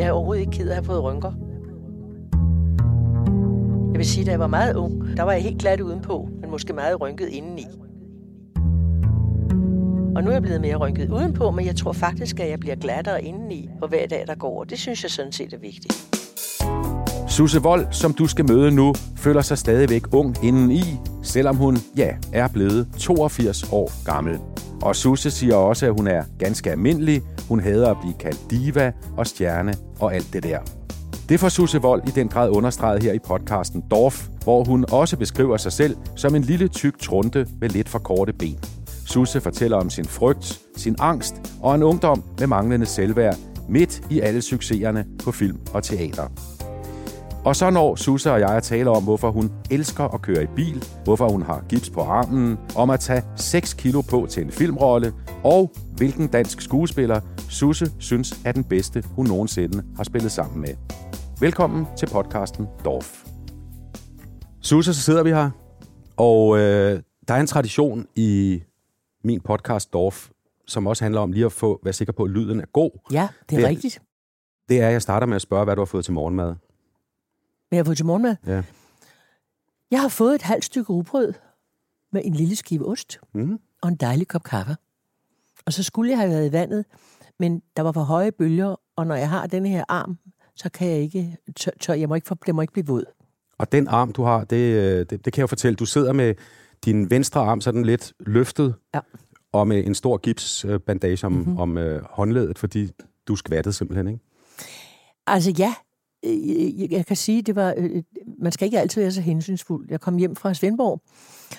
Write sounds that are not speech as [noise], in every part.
Jeg er overhovedet ikke ked af at have fået rynker. Jeg vil sige, da jeg var meget ung, der var jeg helt glat udenpå, men måske meget rynket indeni. Og nu er jeg blevet mere rynket udenpå, men jeg tror faktisk, at jeg bliver glattere indeni på hver dag, der går. Det synes jeg sådan set er vigtigt. Susse Vold, som du skal møde nu, føler sig stadigvæk ung indeni, selvom hun, ja, er blevet 82 år gammel. Og Susse siger også, at hun er ganske almindelig. Hun hader at blive kaldt diva og stjerne og alt det der. Det får Susse Vold i den grad understreget her i podcasten Dorf, hvor hun også beskriver sig selv som en lille tyk trunte med lidt for korte ben. Susse fortæller om sin frygt, sin angst og en ungdom med manglende selvværd midt i alle succeserne på film og teater. Og så når Susse og jeg at tale om, hvorfor hun elsker at køre i bil, hvorfor hun har gips på armen, om at tage 6 kilo på til en filmrolle, og hvilken dansk skuespiller Susse synes er den bedste, hun nogensinde har spillet sammen med. Velkommen til podcasten Dorf. Susse, så sidder vi her, og øh, der er en tradition i min podcast Dorf, som også handler om lige at få, være sikker på, at lyden er god. Ja, det er det, rigtigt. Det er, at jeg starter med at spørge, hvad du har fået til morgenmad. Hvad jeg har fået til morgenmad? Ja. Jeg har fået et halvt stykke rugbrød med en lille skive ost Mm. og en dejlig kop kaffe. Og så skulle jeg have været i vandet, men der var for høje bølger, og når jeg har denne her arm, så kan jeg ikke, tør, tør, jeg må ikke, for, det må ikke blive våd. Og den arm, du har, det, øh, det, det kan jeg jo fortælle. Du sidder med din venstre arm sådan lidt løftet, Ja. og med en stor gipsbandage om, mm-hmm. om øh, håndledet, fordi du skvattede simpelthen, ikke? Altså ja, jeg- jeg kan sige, det var, øh, man skal ikke altid være så hensynsfuld. Jeg kom hjem fra Svendborg,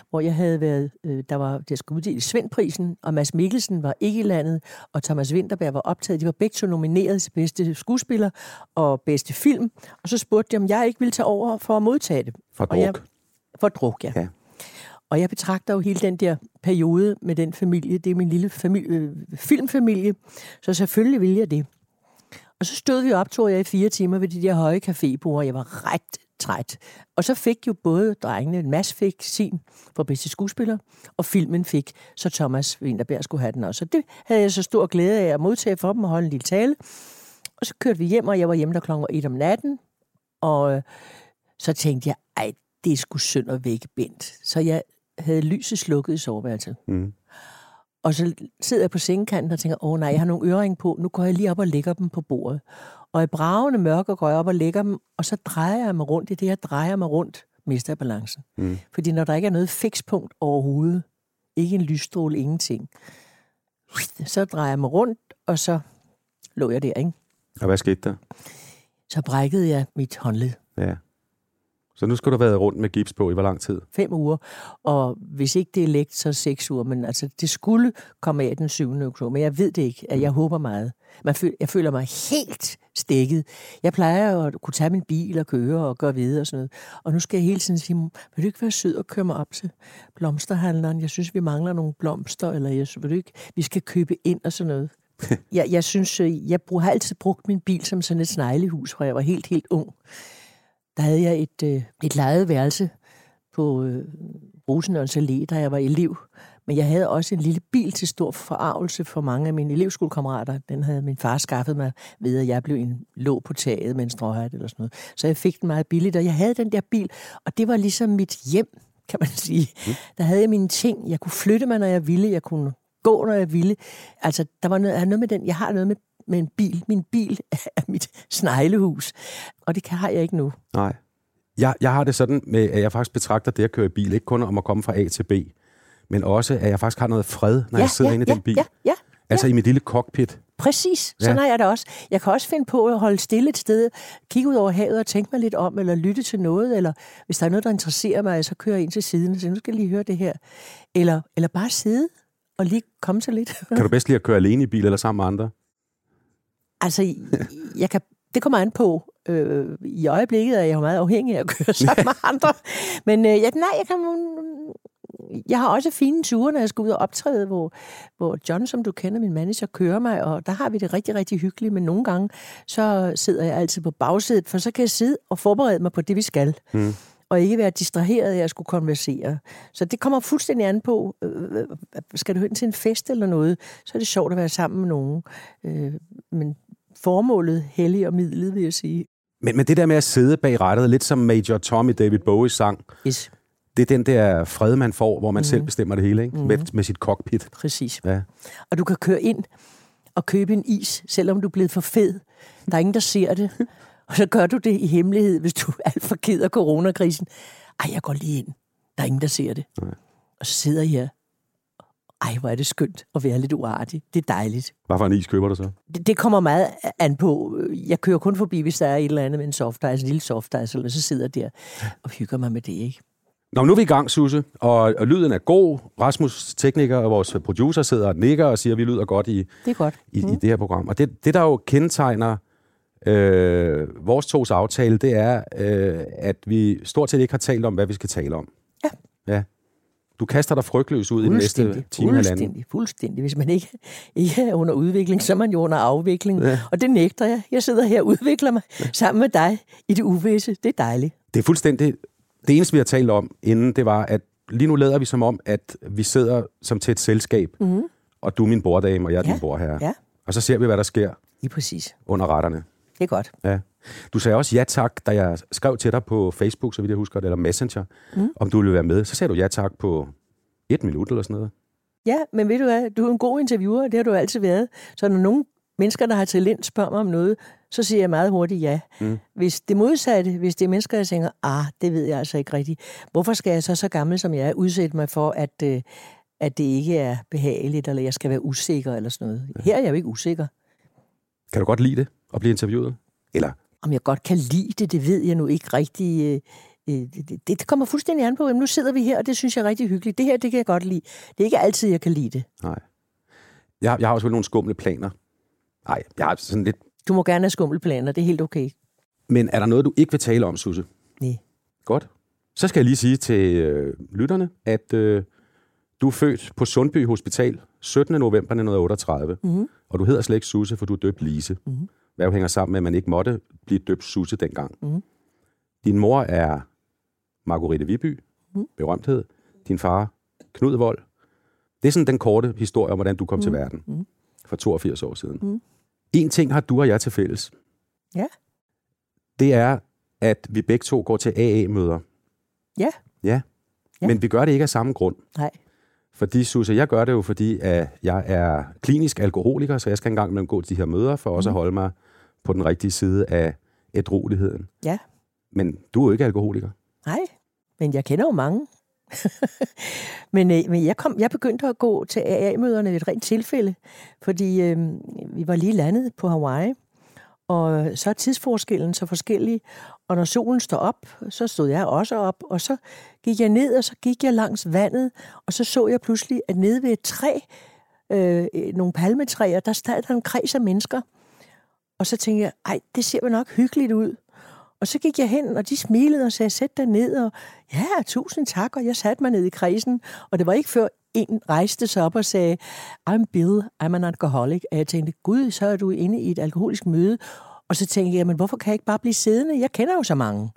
hvor jeg havde været, øh, der var, der skulle uddele Svendprisen, og Mads Mikkelsen var ikke i landet, og Thomas Winterberg var optaget. De var begge to nomineret til bedste skuespiller og bedste film. Og så spurgte de, om jeg ikke ville tage over for at modtage det. For Og jeg- druk. For druk, ja. Ja. Og jeg betragter jo hele den der periode med den familie. Det er min lille familie, øh, filmfamilie, så selvfølgelig vil jeg det. Og så stod vi op, tog jeg, i fire timer ved de der høje cafébord. Jeg var ret træt. Og så fik jo både drengene, Mads fik sin for bedste skuespiller, og filmen fik, så Thomas Winterberg skulle have den også. Og det havde jeg så stor glæde af at modtage for dem og holde en lille tale. Og så kørte vi hjem, og jeg var hjemme der klokken var om natten. Og øh, så tænkte jeg, ej, det skulle sgu synd at vække Bent. Så jeg havde lyset slukket i soveværelset. Mm. Og så sidder jeg på sengekanten og tænker, åh nej, jeg har nogle øreringe på, nu går jeg lige op og lægger dem på bordet. Og i bravende mørke går jeg op og lægger dem, og så drejer jeg mig rundt. I det, jeg drejer mig rundt, mister jeg balancen. Mm. Fordi når der ikke er noget fikspunkt overhovedet, ikke en lysstråle, ingenting, så drejer jeg mig rundt, og så lå jeg der, ikke? Og hvad skete der? Så brækkede jeg mit håndled. Ja. Så nu skal du have været rundt med gips på i hvor lang tid? fem uger, og hvis ikke det er lægt, så seks uger. Men altså, det skulle komme af den 7. oktober, men jeg ved det ikke, at jeg håber meget. Man føl, jeg føler mig helt stikket. Jeg plejer jo at kunne tage min bil og køre og gøre videre og sådan noget. Og nu skal jeg hele tiden sige, vil du ikke være sød og køre mig op til blomsterhandleren? Jeg synes, vi mangler nogle blomster, eller jeg, vil du ikke, vi skal købe ind og sådan noget. [laughs] jeg, jeg synes, øh, jeg brug, har altid brugt min bil som sådan et sneglehus, fra jeg var helt, helt ung. Der havde jeg et, øh, et lejet værelse på øh, Rosenørns Allé, da jeg var elev. Men jeg havde også en lille bil til stor forarvelse for mange af mine elevskolekammerater. Den havde min far skaffet mig ved, at jeg blev en lå på taget med en stråhat eller sådan noget. Så jeg fik den meget billigt, og jeg havde den der bil, og det var ligesom mit hjem, kan man [laughs] sige. Mm. Der havde jeg mine ting. Jeg kunne flytte mig, når jeg ville. Jeg kunne gå, når jeg ville. Altså, der var noget, jeg har noget med den. Jeg har noget med, med en bil. Min bil [laughs] er mit sneglehus, og det kan har jeg ikke nu. Nej. Jeg, jeg har det sådan med, at jeg faktisk betragter det at køre i bil, ikke kun om at komme fra A til B, men også, at jeg faktisk har noget fred, når jeg sidder inde i ja, den bil. Ja, ja, Altså i mit lille cockpit. Præcis, sådan Ja. ja. er jeg det også. Jeg kan også finde på at holde stille et sted, kigge ud over havet og tænke mig lidt om, eller lytte til noget, eller hvis der er noget, der interesserer mig, så kører jeg ind til siden og siger, nu skal jeg lige høre det her. Eller, eller bare sidde og lige komme sig lidt. Kan du bedst lide at køre alene i bil eller sammen med andre? Altså, jeg kan, det kommer an på. Øh, I øjeblikket er jeg jo meget afhængig af at køre sammen med andre. Men øh, ja, nej, jeg kan... Jeg har også fine ture, når jeg skal ud og optræde, hvor, hvor John, som du kender, min manager, kører mig, og der har vi det rigtig, rigtig hyggeligt, men nogle gange, så sidder jeg altid på bagsædet, for så kan jeg sidde og forberede mig på det, vi skal. Mm. Og ikke være distraheret af at skulle konversere. Så det kommer fuldstændig an på, øh, skal du hen til en fest eller noget, så er det sjovt at være sammen med nogen. Øh, men formålet hellig og midlet, vil jeg sige. Men, men det der med at sidde bag rettet, lidt som Major Tom i David Bowies sang, Yes, det er den der fred, man får, hvor man Mhm. mm. selv bestemmer det hele, ikke? Mm. Med, med sit cockpit. præcis. Ja. Og du kan køre ind og købe en is, selvom du er blevet for fed. Der er ingen, der ser det. Og så gør du det i hemmelighed, hvis du er alt for ked af coronakrisen. Ej, jeg går lige ind. Der er ingen, der ser det. Nej. Og så sidder jeg. Ej, hvor er det skønt at være lidt uartig. Det er dejligt. Hvad for en is køber du så? Det, det kommer meget an på. Jeg kører kun forbi, hvis der er et eller andet med en soft ice, en lille soft ice, eller så sidder jeg der og hygger mig med det, ikke? Nå, nu er vi i gang, Susse, og, og lyden er god. Rasmus, tekniker og vores producer, sidder og nikker og siger, at vi lyder godt i, Det er godt. i, mm. i det her program. Og det, det der jo kendetegner øh, vores tos aftale, det er, øh, at vi stort set ikke har talt om, hvad vi skal tale om. Ja. Ja. Du kaster dig frygtløs ud i den næste time halvanden. fuldstændig, fuldstændig. Hvis man ikke, [laughs] ikke er under udvikling, så er man jo under afvikling. Ja. Og det nægter jeg. Jeg sidder her og udvikler mig sammen med dig i det uvisse. Det er dejligt. Det er fuldstændig... Det eneste, vi har talt om inden, det var, at lige nu lader vi som om, at vi sidder som til et selskab, mm. og du er min borddame, og jeg er Ja, din bordherre. ja. Og så ser vi, hvad der sker Lige præcis. under retterne. Det er godt. Ja. Du sagde også ja tak, da jeg skrev til dig på Facebook, så vidt jeg husker det, eller Messenger, mm. om du ville være med. Så sagde du ja tak på et minut eller sådan noget. Ja, men ved du hvad? Du er en god interviewer, det har du altid været. Så når nogle mennesker, der har talent, spørger mig om noget, så siger jeg meget hurtigt ja. Mm. Hvis det modsatte, hvis det er mennesker, der tænker, ah, det ved jeg altså ikke rigtigt. Hvorfor skal jeg så så gammel, som jeg er, udsætte mig for, at, øh, at det ikke er behageligt, eller jeg skal være usikker, eller sådan noget. Her er jeg jo ikke usikker. Kan du godt lide det, at blive interviewet? Eller, Om jeg godt kan lide det, det ved jeg nu ikke rigtig. øh, øh, Det, det, kommer fuldstændig an på. Jamen, nu sidder vi her, og det synes jeg er rigtig hyggeligt. Det her, det kan jeg godt lide. Det er ikke altid, jeg kan lide det. nej. Jeg, jeg har også nogle skumle planer. Nej, jeg har sådan lidt... Du må gerne have skummelplaner, det er helt okay. Men er der noget, du ikke vil tale om, Susse? Nej. Godt. Så skal jeg lige sige til øh, lytterne, at øh, du er født på Sundby Hospital 17. november 1938, mm-hmm. og du hedder slet ikke Susse, for du er døbt Lise. Mm-hmm. Hvad hænger sammen med, at man ikke måtte blive døbt Susse dengang. Mm-hmm. Din mor er Margrethe Viby, mm-hmm. berømthed. Din far, Knud Vold. Det er sådan den korte historie om, hvordan du kom mm-hmm. til verden mm-hmm. for 82 år siden. Mm-hmm. En ting har du og jeg til fælles. Ja. Det er, at vi begge to går til AA-møder. Ja. Ja. ja. Men vi gør det ikke af samme grund. Nej. Fordi, Susse, jeg gør det jo, fordi at jeg er klinisk alkoholiker, så jeg skal engang imellem gå til de her møder, for også mm. at holde mig på den rigtige side af ædroligheden. Ja. Men du er jo ikke alkoholiker. Nej, men jeg kender jo mange. [laughs] men øh, men jeg, kom, jeg begyndte at gå til AA-møderne ved et rent tilfælde, fordi øh, vi var lige landet på Hawaii, og så er tidsforskellen så forskellig, og når solen står op, så stod jeg også op, og så gik jeg ned, og så gik jeg langs vandet, og så så jeg pludselig, at nede ved et træ, øh, nogle palmetræer, der stod der en kreds af mennesker, og så tænkte jeg, ej, det ser vel nok hyggeligt ud. Og så gik jeg hen, og de smilede og sagde, sæt dig ned, og ja, tusind tak, og jeg satte mig ned i kredsen. Og det var ikke før en rejste sig op og sagde, I'm Bill, I'm an alcoholic. Og jeg tænkte, gud, så er du inde i et alkoholisk møde. Og så tænkte jeg, men hvorfor kan jeg ikke bare blive siddende? Jeg kender jo så mange.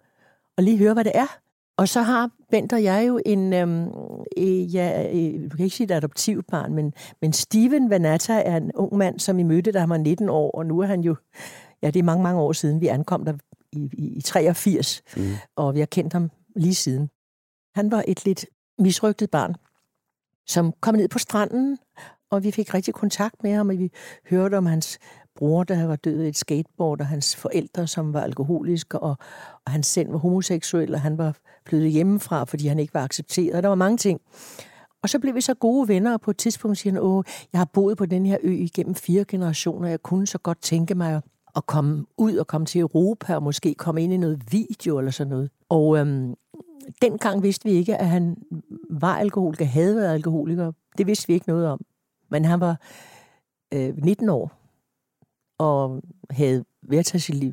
Og lige høre, hvad det er. Og så har Bent og jeg jo en, øhm, øh, ja, øh, du kan ikke sige et adoptivbarn, men, men Steven Vanatta er en ung mand, som vi mødte, da han var 19 år, og nu er han jo, ja, det er mange, mange år siden, vi ankom der i, i, i 83, mm. og vi har kendt ham lige siden. Han var et lidt misrygtet barn, som kom ned på stranden, og vi fik rigtig kontakt med ham, og vi hørte om hans bror, der var død i et skateboard, og hans forældre, som var alkoholiske, og, og han selv var homoseksuel, og han var flyttet hjemmefra, fordi han ikke var accepteret. Der var mange ting. Og så blev vi så gode venner, og på et tidspunkt siger han, åh, jeg har boet på den her ø igennem fire generationer, jeg kunne så godt tænke mig at komme ud og komme til Europa, og måske komme ind i noget video eller sådan noget. Og øhm, dengang vidste vi ikke, at han var alkoholiker, havde været alkoholiker. Det vidste vi ikke noget om. Men han var øh, 19 år, og havde liv.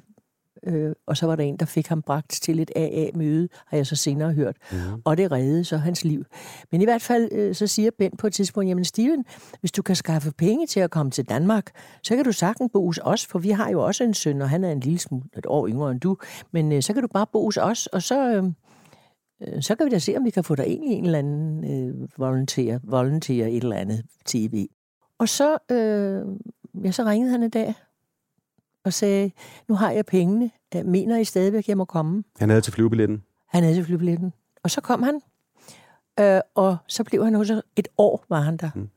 Øh, og så var der en, der fik ham bragt til et AA-møde, har jeg så senere hørt. Mm. Og det reddede så hans liv. Men i hvert fald, øh, så siger Ben på et tidspunkt, jamen Steven, hvis du kan skaffe penge til at komme til Danmark, så kan du sagtens bo hos os, for vi har jo også en søn, og han er en lille smule et år yngre end du. Men øh, så kan du bare bo hos os, og så... Øh, øh, så kan vi da se, om vi kan få dig ind i en eller anden øh, volunteer, volunteer et eller andet tv. Og så, øh, ja, så ringede han en dag, og sagde, nu har jeg pengene. Mener I stadigvæk, jeg må komme? Han havde til flyvebilletten. Han havde til flybilletten. Og så kom han, øh, og så blev han også et år, var han der. Mm.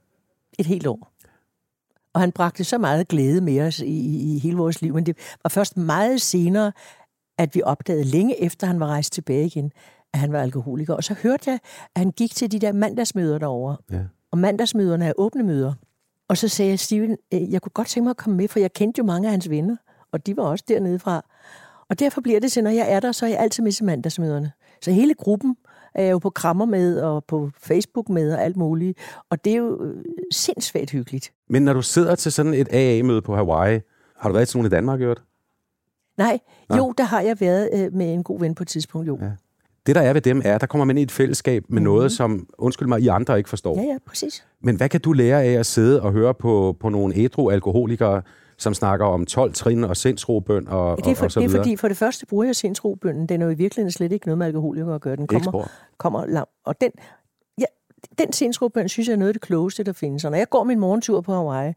Et helt år. Og han bragte så meget glæde med os i, i, i hele vores liv, men det var først meget senere, at vi opdagede længe efter, han var rejst tilbage igen, at han var alkoholiker. Og så hørte jeg, at han gik til de der mandagsmøder derovre. Ja. Og mandagsmøderne er åbne møder. Og så sagde jeg, Steven, øh, jeg kunne godt tænke mig at komme med, for jeg kendte jo mange af hans venner, og de var også dernede fra. Og derfor bliver det til, når jeg er der, så er jeg altid med til mandagsmøderne. Så hele gruppen er jeg jo på krammer med, og på Facebook med, og alt muligt. Og det er jo øh, sindssygt hyggeligt. Men når du sidder til sådan et AA-møde på Hawaii, har du været til nogen i Danmark, gjort? Nej, Nej, jo, der har jeg været øh, med en god ven på et tidspunkt, jo. Ja. Det, der er ved dem, er, der kommer man ind i et fællesskab med mm. noget, som, undskyld mig, I andre ikke forstår. Ja, ja, præcis. Men hvad kan du lære af at sidde og høre på, på nogle ædru alkoholikere, som snakker om 12 trin og sindsrobøn og, det er, for, og så det er videre? fordi, for det første bruger jeg sindsrobønnen. Den er jo i virkeligheden slet ikke noget med alkoholikere at gøre. Den kommer, kommer lang. Og den, ja, den sindsrobøn synes jeg er noget af det klogeste, der findes. Og når jeg går min morgentur på Hawaii,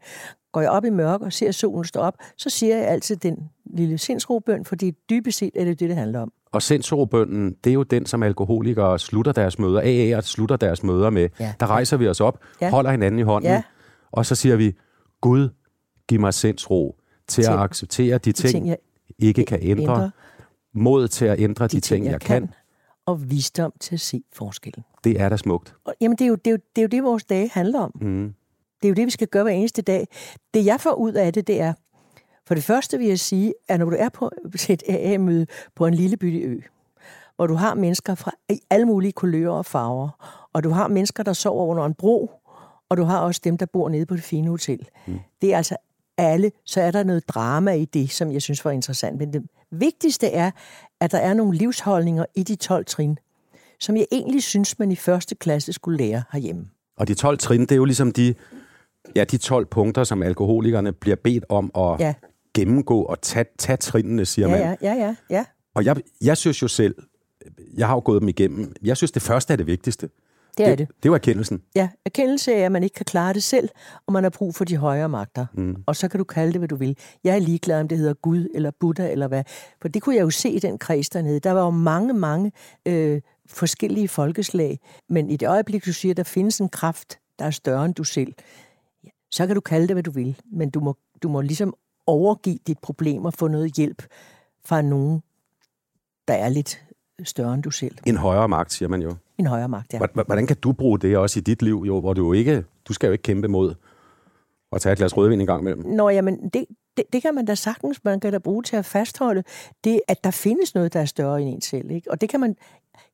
går jeg op i mørke og ser solen stå op, så siger jeg altid den lille sindsrobøn, fordi dybest set er det det, det handler om. Og sensorobønnen, det er jo den, som alkoholikere slutter deres møder, AA'er slutter deres møder med. Ja. Der rejser vi os op, Ja. holder hinanden i hånden, Ja. og så siger vi, Gud, giv mig sindsro til at Til acceptere de ting, ting, jeg ikke kan ændre, ændrer, mod til at ændre de, de ting, jeg kan. og visdom til at se forskellen. Det er da smukt. Og, jamen, det er, jo, det, er jo, det er jo det, vores dage handler om. Mm. Det er jo det, vi skal gøre hver eneste dag. Det, jeg får ud af det, det er, for det første vil jeg sige, at når du er på [laughs] et AA-møde på en lille bitte ø, hvor du har mennesker fra alle mulige kulører og farver, og du har mennesker, der sover under en bro, og du har også dem, der bor nede på det fine hotel. Mm. Det er altså alle, så er der noget drama i det, som jeg synes var interessant. Men det vigtigste er, at der er nogle livsholdninger i de 12 trin, som jeg egentlig synes, man i første klasse skulle lære herhjemme. Og de 12 trin, det er jo ligesom de, ja, de 12 punkter, som alkoholikerne bliver bedt om at Ja. Gennemgå og tage, tage trinene, siger Ja, man. ja, ja, ja, ja. Og jeg, jeg synes jo selv, jeg har jo gået dem igennem, jeg synes, det første er det vigtigste. Det er det. Det, det er jo erkendelsen. Ja, erkendelse af, at man ikke kan klare det selv, og man har brug for de højere magter. Mm. Og så kan du kalde det, hvad du vil. Jeg er ligeglad, om det hedder Gud eller Buddha eller hvad. For det kunne jeg jo se i den kreds dernede. Der var jo mange, mange øh, forskellige folkeslag. Men i det øjeblik, du siger, at der findes en kraft, der er større end du selv, så kan du kalde det, hvad du vil. Men du må, du må ligesom overgive dit problem og få noget hjælp fra nogen, der er lidt større end du selv. En højere magt, siger man jo. En højere magt, ja. Hvor- Hvordan kan du bruge det også i dit liv, jo, hvor du jo ikke, du skal jo ikke kæmpe mod at tage et glas rødvin en gang imellem. Nå, jamen, det, det, det kan man da sagtens, man kan da bruge til at fastholde det, at der findes noget, der er større end en selv. Ikke? Og det kan man,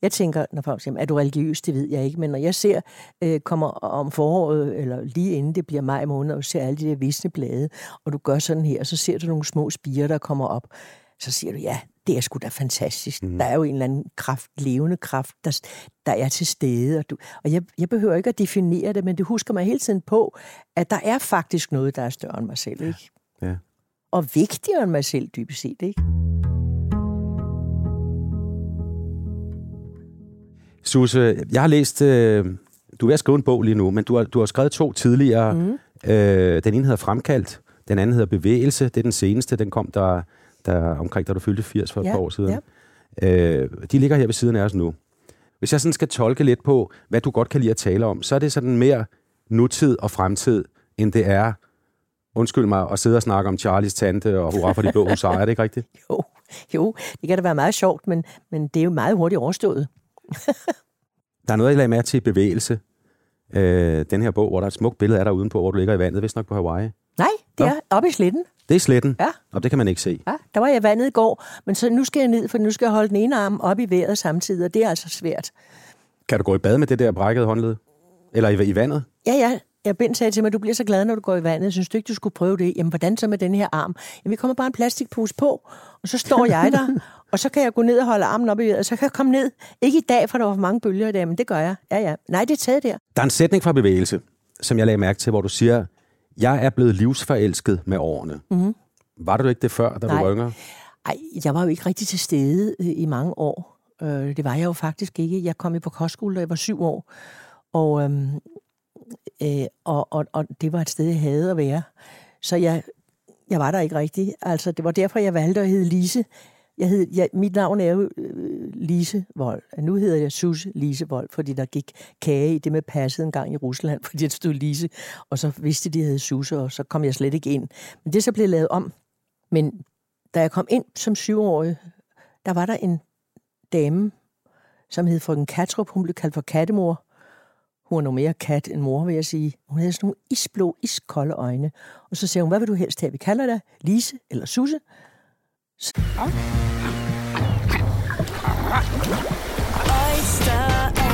jeg tænker, når folk siger, er du religiøs, det ved jeg ikke, men når jeg ser, øh, kommer om foråret, eller lige inden det bliver maj måned, og ser alle de der visne blade, og du gør sådan her, og så ser du nogle små spiger, der kommer op, så siger du, ja, det er sgu da fantastisk. Mm. Der er jo en eller anden kraft, levende kraft, der, der er til stede. Og, du, og jeg, jeg behøver ikke at definere det, men det husker mig hele tiden på, at der er faktisk noget, der er større end mig selv. Ikke? Ja. Og vigtigere end mig selv, dybest set. Ikke? Susse, jeg har læst, øh, du er ved at skrive en bog lige nu, men du har, du har skrevet to tidligere. Mm. Øh, den ene hedder Fremkaldt, den anden hedder Bevægelse. Det er den seneste, den kom der, der omkring, da du fyldte 80 for et Ja, par år siden. Øh, de ligger her ved siden af os nu. Hvis jeg sådan skal tolke lidt på, hvad du godt kan lide at tale om, så er det sådan mere nutid og fremtid, end det er, undskyld mig, at sidde og snakke om Charlies tante og hurra for de blå [laughs] husarer. Er det ikke rigtigt? Jo, jo, det kan da være meget sjovt, men, men det er jo meget hurtigt overstået. Der er noget, jeg lagde mærke til bevægelse. Øh, den her bog, hvor der er et smukt billede af dig udenpå, hvor du ligger i vandet, vist nok på Hawaii. Nej, det Nå. er oppe i sletten. Det er sletten, Ja. og det kan man ikke se. Ja, der var jeg i vandet i går, men så nu skal jeg ned, for nu skal jeg holde den ene arm op i vejret samtidig, og det er altså svært. Kan du gå i bad med det der brækkede håndled? Eller i, i vandet? Ja, ja. Jeg Ben sagde til mig, du bliver så glad, når du går i vandet. Synes du ikke, du skulle prøve det? Jamen, hvordan så med den her arm? Jamen, vi kommer bare en plastikpose på, og så står jeg der, [laughs] og så kan jeg gå ned og holde armen op i vejret, og så kan jeg komme ned. Ikke i dag, for der var for mange bølger i dag, men det gør jeg. Ja, ja. Nej, det er taget der. Der er en sætning fra bevægelse, som jeg lagde mærke til, hvor du siger, jeg er blevet livsforelsket med årene. Mm-hmm. Var du ikke det før, da Nej. du var yngre? Ej, jeg var jo ikke rigtig til stede øh, i mange år. Øh, det var jeg jo faktisk ikke. Jeg kom jo på kostskole, da jeg var syv år. Og, øhm, øh, og, og, og det var et sted, jeg havde at være. Så jeg jeg var der ikke rigtig. Altså, det var derfor, jeg valgte at hedde Lise. Jeg hed, jeg, mit navn er jo øh, Lise Vold. Nu hedder jeg Sus Lise Vold, fordi der gik kage i det med passet en gang i Rusland, [laughs] fordi det stod Lise, og så vidste de, at jeg hed Susse, og så kom jeg slet ikke ind. Men det så blev lavet om. Men da jeg kom ind som syvårig, der var der en dame, som hed frøken Katrup. Hun blev kaldt for kattemor. Hun var noget mere kat end mor, vil jeg sige. Hun havde sådan nogle isblå, iskolde øjne. Og så sagde hun, hvad vil du helst have? Vi kalder dig Lise eller Susse. Så... Oyster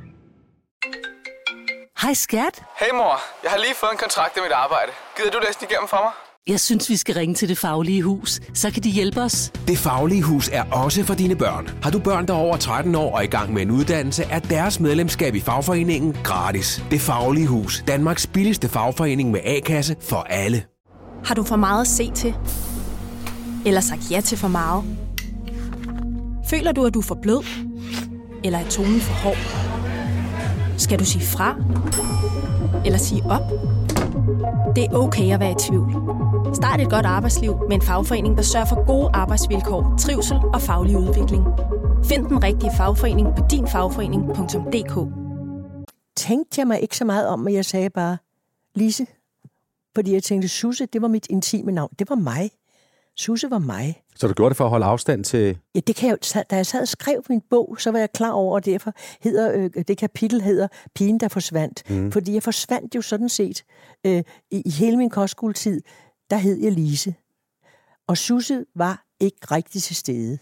Hej skat. Hey mor, jeg har lige fået en kontrakt i mit arbejde. Gider du læse den igennem for mig? Jeg synes, vi skal ringe til Det Faglige Hus. Så kan de hjælpe os. Det Faglige Hus er også for dine børn. Har du børn, der er over 13 år og i gang med en uddannelse, er deres medlemskab i fagforeningen gratis. Det Faglige Hus. Danmarks billigste fagforening med A-kasse for alle. Har du for meget at se til? Eller sagt ja til for meget? Føler du, at du er for blød? Eller er tonen for hård? Skal du sige fra? Eller sige op? Det er okay at være i tvivl. Start et godt arbejdsliv med en fagforening, der sørger for gode arbejdsvilkår, trivsel og faglig udvikling. Find den rigtige fagforening på dinfagforening.dk Tænkte jeg mig ikke så meget om, men jeg sagde bare, Lise, fordi jeg tænkte, Susse, det var mit intime navn. Det var mig. Susse var mig. Så du gjorde det for at holde afstand til... Ja, det kan jeg, jo- da jeg sad og skrev min bog, så var jeg klar over, at derfor hedder, øh, det kapitel hedder Pigen, der forsvandt. Mm. Fordi jeg forsvandt jo sådan set øh, i, i hele min kostskoletid. Der hed jeg Lise. Og Susse var ikke rigtig til stede.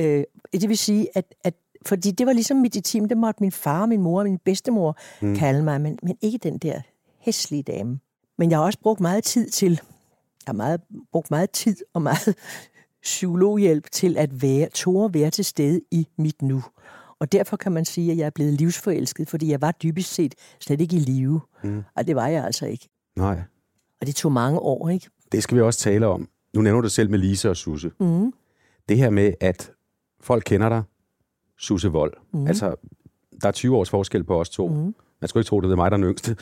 Øh, det vil sige, at, at fordi det var ligesom mit intim, det måtte min far, min mor og min bedstemor mm. kalde mig, men, men ikke den der hæslige dame. Men jeg har også brugt meget tid til, har meget, brugt meget tid og meget psykologhjælp til at være, tåre være til stede i mit nu. Og derfor kan man sige, at jeg er blevet livsforelsket, fordi jeg var dybest set slet ikke i live. Mm. Og det var jeg altså ikke. Nej. Og det tog mange år, ikke? Det skal vi også tale om. Nu nævner du selv med Lise og Susse. Mm. Det her med, at folk kender dig, Susse Vold. Mm. Altså, der er 20 års forskel på os to. Mm. Man skulle ikke tro, det er mig, der er den yngste.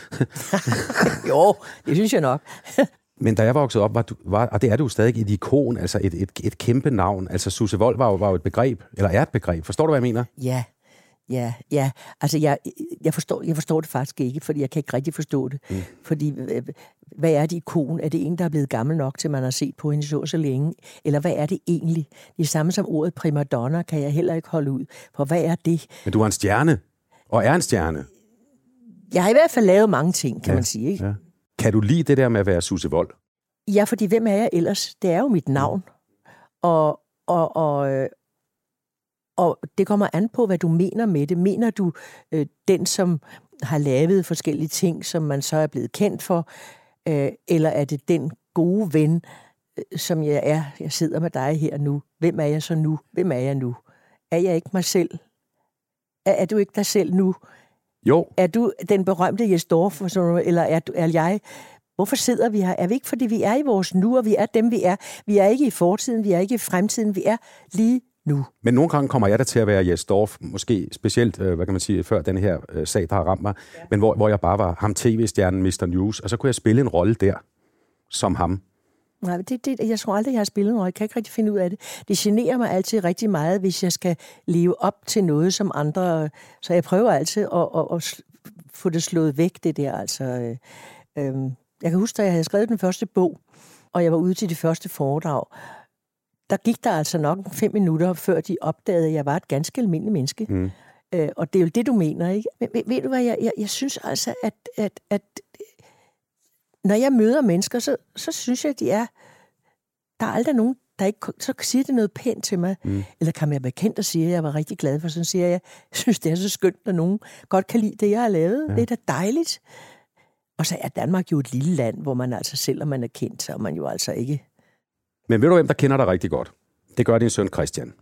[laughs] Jo, det synes jeg nok. Men da jeg voksede op, var du, var, og det er du stadig et ikon, altså et, et, et kæmpe navn. Altså Susse Vold var jo, var jo et begreb, eller er et begreb. Forstår du, hvad jeg mener? Ja, ja, ja. Altså, jeg, jeg, forstår, jeg forstår det faktisk ikke, fordi jeg kan ikke rigtig forstå det. Mm. Fordi, øh, hvad er det ikon? Er det en, der er blevet gammel nok, til man har set på hende så så længe? Eller hvad er det egentlig? Det er samme som ordet primadonna, kan jeg heller ikke holde ud. For hvad er det? Men du er en stjerne, og er en stjerne. Jeg har i hvert fald lavet mange ting, kan Ja, man sige. Ikke? Ja. Kan du lide det der med at være Susse Vold? Ja, fordi hvem er jeg ellers? Det er jo mit navn. Og, og, og, øh, og det kommer an på, hvad du mener med det. Mener du øh, den, som har lavet forskellige ting, som man så er blevet kendt for? Øh, eller er det den gode ven, øh, som jeg er? Jeg sidder med dig her nu. Hvem er jeg så nu? Hvem er jeg nu? Er jeg ikke mig selv? Er, er du ikke dig selv nu? Jo, Er du den berømte Jes Dorf, og sådan noget, eller er, du, er jeg... Hvorfor sidder vi her? Er vi ikke, fordi vi er i vores nu, og vi er dem, vi er? Vi er ikke i fortiden, vi er ikke i fremtiden, vi er lige nu. men nogle gange kommer jeg da til at være Jes Dorf, måske specielt, øh, hvad kan man sige, før den her øh, sag, der har ramt mig, ja. men hvor, hvor jeg bare var ham tv-stjernen Mr. News, og så kunne jeg spille en rolle der, som ham. Nej, det, det, jeg tror aldrig, jeg har spillet noget. Jeg kan ikke rigtig finde ud af det. Det generer mig altid rigtig meget, hvis jeg skal leve op til noget som andre. Så jeg prøver altid at, at, at få det slået væk, det der. Altså, øh, øh, jeg kan huske, da jeg havde skrevet den første bog, og jeg var ude til det første foredrag, der gik der altså nok fem minutter, før de opdagede, at jeg var et ganske almindeligt menneske. Mm. Øh, og det er jo det, du mener, ikke? Men ved, ved du hvad, jeg, jeg, jeg synes altså, at, at, at når jeg møder mennesker, så, så synes jeg, at de er... Der er aldrig nogen der ikke, så siger det noget pænt til mig. Mm. Eller kan jeg bekendt og sige, at jeg var rigtig glad for, sådan siger jeg, jeg synes, det er så skønt, når nogen godt kan lide det, jeg har lavet. Ja. Det er da dejligt. Og så er Danmark jo et lille land, hvor man altså, selvom man er kendt, så er man jo altså ikke... Men ved du, hvem der kender dig rigtig godt? Det gør din søn Christian.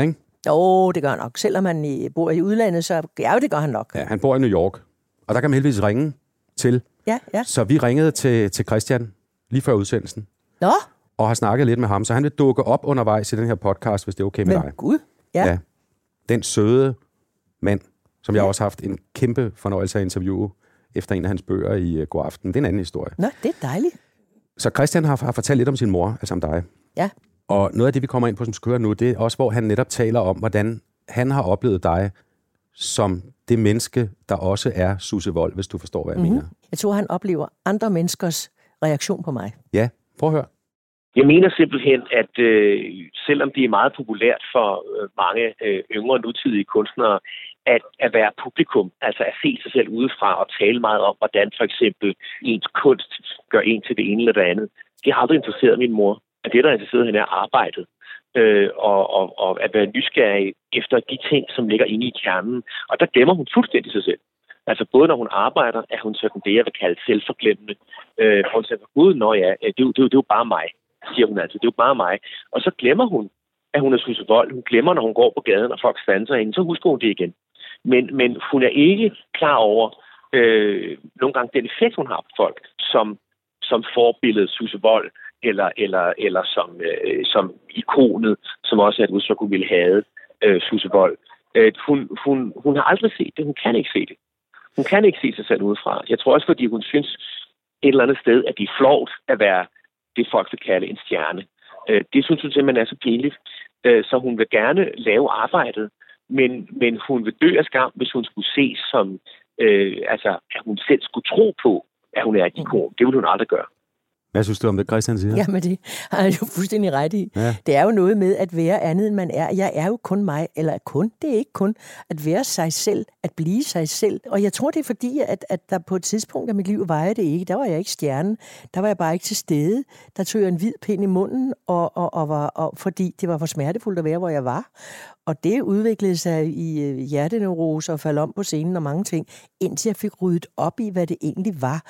Ikke? Jo, det gør han nok. Selvom han i- bor i udlandet, så ja, det gør han nok. Ja, han bor i New York. Og der kan man heldigvis ringe til. Ja, ja. Så vi ringede til, til Christian lige før udsendelsen. Nå, Og har snakket lidt med ham. Så han vil dukke op undervejs i den her podcast, hvis det er okay med men dig. gud. Ja. Ja. Den søde mand, som jeg også har haft en kæmpe fornøjelse af at interviewe efter en af hans bøger i uh, God Aften. Det er en anden historie. Nå, det er dejligt. Så Christian har, har fortalt lidt om sin mor, altså om dig. Ja. Og noget af det, vi kommer ind på, som skal høre nu, det er også, hvor han netop taler om, hvordan han har oplevet dig som det menneske, der også er Susse Vold, hvis du forstår, hvad jeg mm-hmm. mener. Jeg tror, han oplever andre menneskers reaktion på mig. Ja, prøv at høre. Jeg mener simpelthen, at øh, selvom det er meget populært for øh, mange øh, yngre nutidige kunstnere at, at være publikum, altså at se sig selv udefra og tale meget om, hvordan for eksempel ens kunst gør en til det ene eller det andet, det har aldrig interesseret min mor. At det, der har interesseret hende, er arbejdet. Øh, og, og, og at være nysgerrig efter de ting, som ligger inde i kernen. Og der glemmer hun fuldstændig sig selv. Altså både når hun arbejder, er hun sådan det, jeg vil kalde selvforglemmende. Øh, hun siger, gud, nå ja, øh, det, det, det, det er jo bare mig, siger hun altså. Det er jo bare mig. Og så glemmer hun, at hun er Susse Vold. Hun glemmer, når hun går på gaden, og folk standser hende. Så husker hun det igen. Men, men hun er ikke klar over øh, nogle gange den effekt, hun har på folk, som, som forbillede Susse Vold, eller, eller, eller som, øh, som ikonet, som også er et udtryk, hun ville have, øh, Susse Vold. Øh, hun, hun, hun har aldrig set det. Hun kan ikke se det. Hun kan ikke se sig selv udefra. Jeg tror også, fordi hun synes et eller andet sted, at det er flot at være det, folk vil kalde en stjerne. Øh, det synes hun simpelthen er så pinligt. Øh, så hun vil gerne lave arbejdet, men, men hun vil dø af skam, hvis hun skulle ses som, øh, altså, at hun selv skulle tro på, at hun er et ikon. Det vil hun aldrig gøre. Hvad synes du om det, Christian siger? Jamen, det har jeg jo fuldstændig ret i. Ja. Det er jo noget med at være andet, end man er. Jeg er jo kun mig, eller kun, det er ikke kun at være sig selv, at blive sig selv. Og jeg tror, det er fordi, at, at der på et tidspunkt af mit liv var jeg det ikke. Der var jeg ikke stjernen. Der var jeg bare ikke til stede. Der tog jeg en hvid pind i munden, og, og, og var, og, fordi det var for smertefuldt at være, hvor jeg var. Og det udviklede sig i øh, hjerteneurose og falde om på scenen og mange ting, indtil jeg fik ryddet op i, hvad det egentlig var,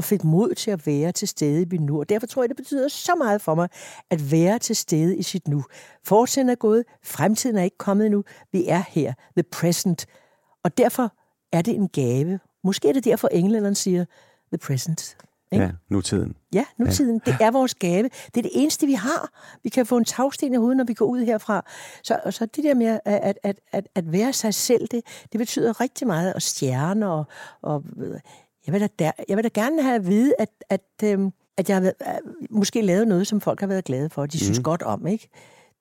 og fik mod til at være til stede i mit nu. Og derfor tror jeg, det betyder så meget for mig, at være til stede i sit nu. Fortiden er gået, fremtiden er ikke kommet endnu. Vi er her, the present. Og derfor er det en gave. Måske er det derfor, englænderne siger, the present. Ikke? Ja, nutiden. Ja, nutiden. Ja. Det er vores gave. Det er det eneste, vi har. Vi kan få en tagsten i hovedet, når vi går ud herfra. Så, og så det der med at, at, at, at, at være sig selv, det, det betyder rigtig meget. Og stjerner og... og jeg, vil da, der, jeg vil da gerne have at vide, at, at, øhm, at jeg har været, øh, måske lavet noget, som folk har været glade for. De synes mm. godt om, ikke?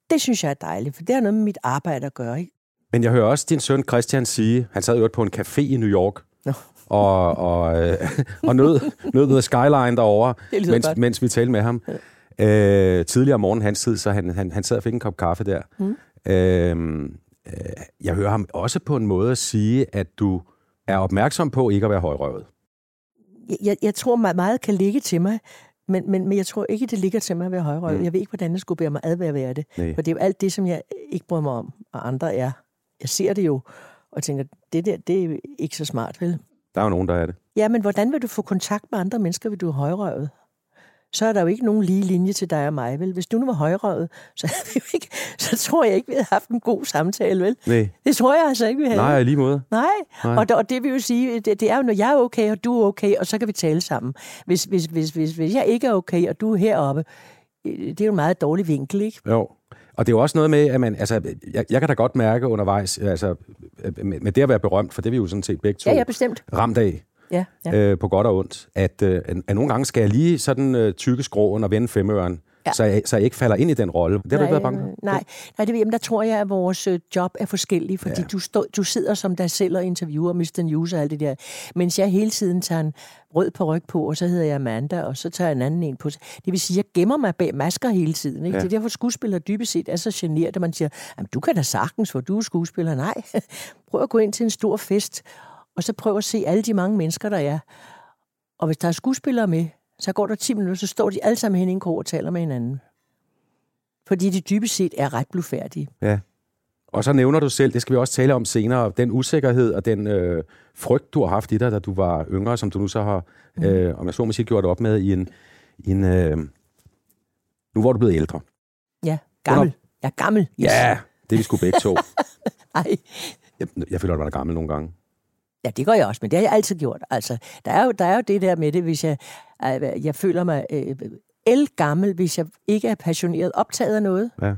Det synes jeg er dejligt, for det har noget med mit arbejde at gøre, ikke? Men jeg hører også din søn Christian sige, han sad jo på en café i New York, Nå. og, og, øh, [laughs] og nød, nød noget skyline derovre, mens, godt. mens vi talte med ham. Øh, tidligere om morgenen hans tid, så han, han, han sad og fik en kop kaffe der. Mm. Øh, øh, jeg hører ham også på en måde at sige, at du er opmærksom på ikke at være højrøvet. Jeg, jeg, tror, meget, kan ligge til mig, men, men, men jeg tror ikke, det ligger til mig at være højrøvet. Mm. Jeg ved ikke, hvordan jeg skulle bære mig ad ved at være det. Nej. For det er jo alt det, som jeg ikke bryder mig om, og andre er. Jeg ser det jo, og tænker, det der, det er ikke så smart, vel? Der er jo nogen, der er det. Ja, men hvordan vil du få kontakt med andre mennesker, hvis du er højrøvet? Så er der jo ikke nogen lige linje til dig og mig, vel? Hvis du nu var højrøvet, så, havde vi jo ikke, så tror jeg ikke, vi havde haft en god samtale, vel? Nej, Det tror jeg altså ikke, vi havde. Nej lige måde. Nej, Nej. Og, det, og det vil jo sige, det, det er jo, når jeg er okay, og du er okay, og så kan vi tale sammen. Hvis, hvis, hvis, hvis, hvis jeg ikke er okay, og du er heroppe, øh, det er jo en meget dårlig vinkel, ikke? Jo. Og det er jo også noget med, at man, altså, jeg, jeg kan da godt mærke undervejs, altså, med, med det at være berømt, for det er vi jo sådan set begge to Ja, ja, bestemt. ramt af, Ja, ja. øh, på godt og ondt, at, øh, at nogle gange skal jeg lige sådan øh, tykke skroen og vende femøren, ja. Så, jeg, så jeg ikke falder ind i den rolle. Det har du ikke været bange for? Nej, nej det, jamen, der tror jeg, at vores øh, job er forskellige, fordi Ja. du, stå, du sidder som dig selv og interviewer Mr. News og alt det der, mens jeg hele tiden tager en rød på ryg på, og så hedder jeg Amanda, og så tager jeg en anden en på. Det vil sige, at jeg gemmer mig bag masker hele tiden. Ikke? Ja. Ja. Det er derfor, skuespillere dybest set er så generet, at man siger, jamen, du kan da sagtens, for du er skuespiller. Nej, [laughs] prøv at gå ind til en stor fest, og så prøv at se alle de mange mennesker, der er. Og hvis der er skuespillere med, så går der 10 minutter, så står de alle sammen hen i en krog og taler med hinanden. Fordi de dybest set er ret blufærdige. Ja. Og så nævner du selv, det skal vi også tale om senere, den usikkerhed og den øh, frygt, du har haft i dig, da du var yngre, som du nu så har, Mm. øh, om jeg så må sige, gjort op med i en... I en øh, nu hvor du blevet ældre. Ja, gammel. Jeg er gammel. Yes. Ja, det er vi sgu begge to. [laughs] Ej. Jeg, jeg føler, at man er gammel nogle gange. Ja, det gør jeg også, men det har jeg altid gjort. Altså, der er jo, der er jo det der med det, hvis jeg, øh, jeg føler mig øh, el-gammel, hvis jeg ikke er passioneret optaget af noget. Ja.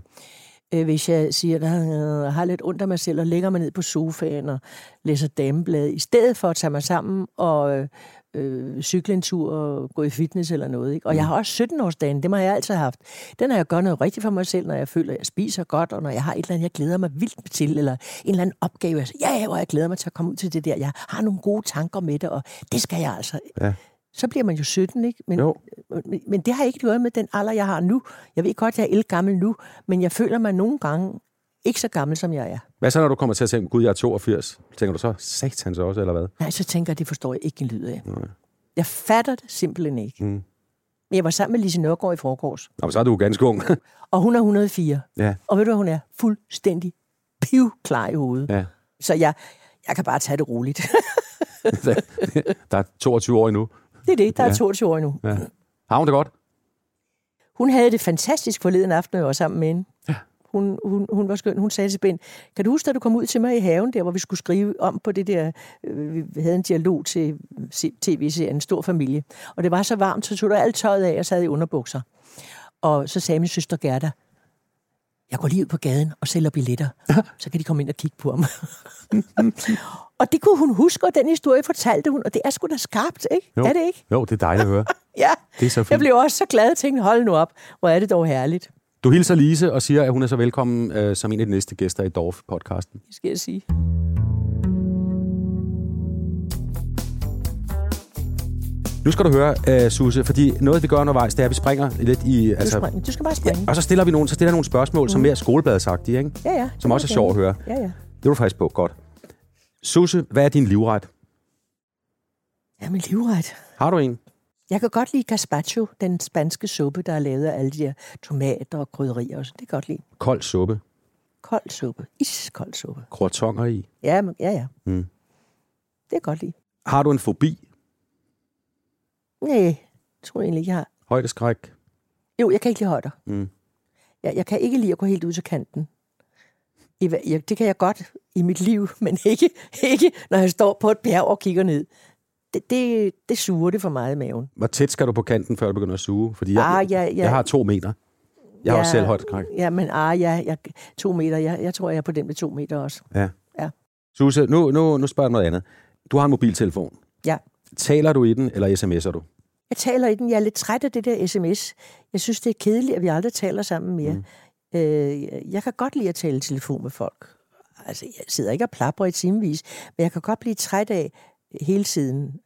Øh, hvis jeg siger, at jeg har lidt ondt af mig selv, og lægger mig ned på sofaen og læser dameblade, i stedet for at tage mig sammen og øh, cykle en tur og gå i fitness eller noget. Ikke? Og jeg har også 17-årsdagen, det må jeg altid haft. Den har jeg gjort noget rigtigt for mig selv, når jeg føler, at jeg spiser godt, og når jeg har et eller andet, jeg glæder mig vildt til, eller en eller anden opgave. Jeg siger, ja, hvor jeg glæder mig til at komme ud til det der. Jeg har nogle gode tanker med det, og det skal jeg altså. Ja. Så bliver man jo 17, ikke? Men, Jo. men, men det har ikke noget med den alder, jeg har nu. Jeg ved godt, jeg er gammel nu, men jeg føler mig nogle gange ikke så gammel, som jeg er. Hvad så, når du kommer til at tænke, gud, jeg er 82? Tænker du så, satans også, eller hvad? Nej, så tænker jeg, det forstår jeg ikke en lyd af. Jeg fatter det simpelthen ikke. Mm. Men jeg var sammen med Lise Nørgaard i forgårs, Nå, men så er du ganske ung. og hun er 104. ja, Og ved du, hvad hun er? Fuldstændig pivklar i hovedet. ja. Så jeg, jeg kan bare tage det roligt. [laughs] Der er 22 år endnu. det er det, der er Ja. 22 år nu. Ja. Har hun det godt? Hun havde det fantastisk forleden aften, jeg var sammen med hende. Hun, hun, hun var skøn. Hun sagde til Ben, kan du huske, da du kom ud til mig i haven, der hvor vi skulle skrive om på det der, øh, vi havde en dialog til se- tv-serien Stor Familie, og det var så varmt, så tog du alt tøjet af og sad i underbukser. Og så sagde min søster Gerda, jeg går lige ud på gaden og sælger billetter, så kan de komme ind og kigge på ham. [laughs] og det kunne hun huske, og den historie fortalte hun, og det er sgu da skarpt, ikke? Jo. Er det ikke? Jo, det er dejligt at høre. [laughs] Ja. Det er så Jeg fint. blev også så glad og tænkte, hold nu op, hvor er det dog herligt, Du hilser Lise og siger, at hun er så velkommen øh, som en af de næste gæster i Dorf-podcasten. skal jeg sige. Nu skal du høre, uh, Susse, fordi noget vi gør undervejs, det er, at vi springer lidt i... Du, spring, du skal bare springe. og så stiller vi nogle, så stiller nogle spørgsmål, mm. som mere skolebladsagtige, ikke? Ja, ja. Som også er sjovt at høre. Ja, ja. Det er du faktisk på. Godt. Susse, hvad er din livret? Ja, min livret. Har du en? Jeg kan godt lide gazpacho, den spanske suppe, der er lavet af alle de der tomater og krydderier. Og sådan. Det kan godt lide. Kold suppe. Kold suppe. Iskold suppe. Croissanter i. Ja, men- ja, ja. Mm. Det kan godt lide. Har du en fobi? Nej, tror jeg egentlig ikke, jeg har. Højdeskræk? Jo, jeg kan ikke lide højder. Mm. Jeg, jeg kan ikke lide at gå helt ud til kanten. I, hva- jeg, det kan jeg godt i mit liv, [laughs] men ikke, ikke når jeg står på et bjerg og kigger ned. Det, det, det suger det for meget i maven. Hvor tæt skal du på kanten, før du begynder at suge? Fordi jeg, Ah, ja, ja. jeg har to meter. Jeg har også selv højdeskræk. Ja, men ah, ja, jeg, to meter. Jeg, jeg tror, jeg er på den med to meter også. Ja. Ja. Susse, nu, nu, nu spørger jeg noget andet. Du har en mobiltelefon. Ja. Taler du i den, eller sms'er du? Jeg taler i den. Jeg er lidt træt af det der sms. Jeg synes, det er kedeligt, at vi aldrig taler sammen mere. Mm. Øh, jeg kan godt lide at tale i telefon med folk. Altså, jeg sidder ikke og plapper i timevis, men jeg kan godt blive træt af hele tiden.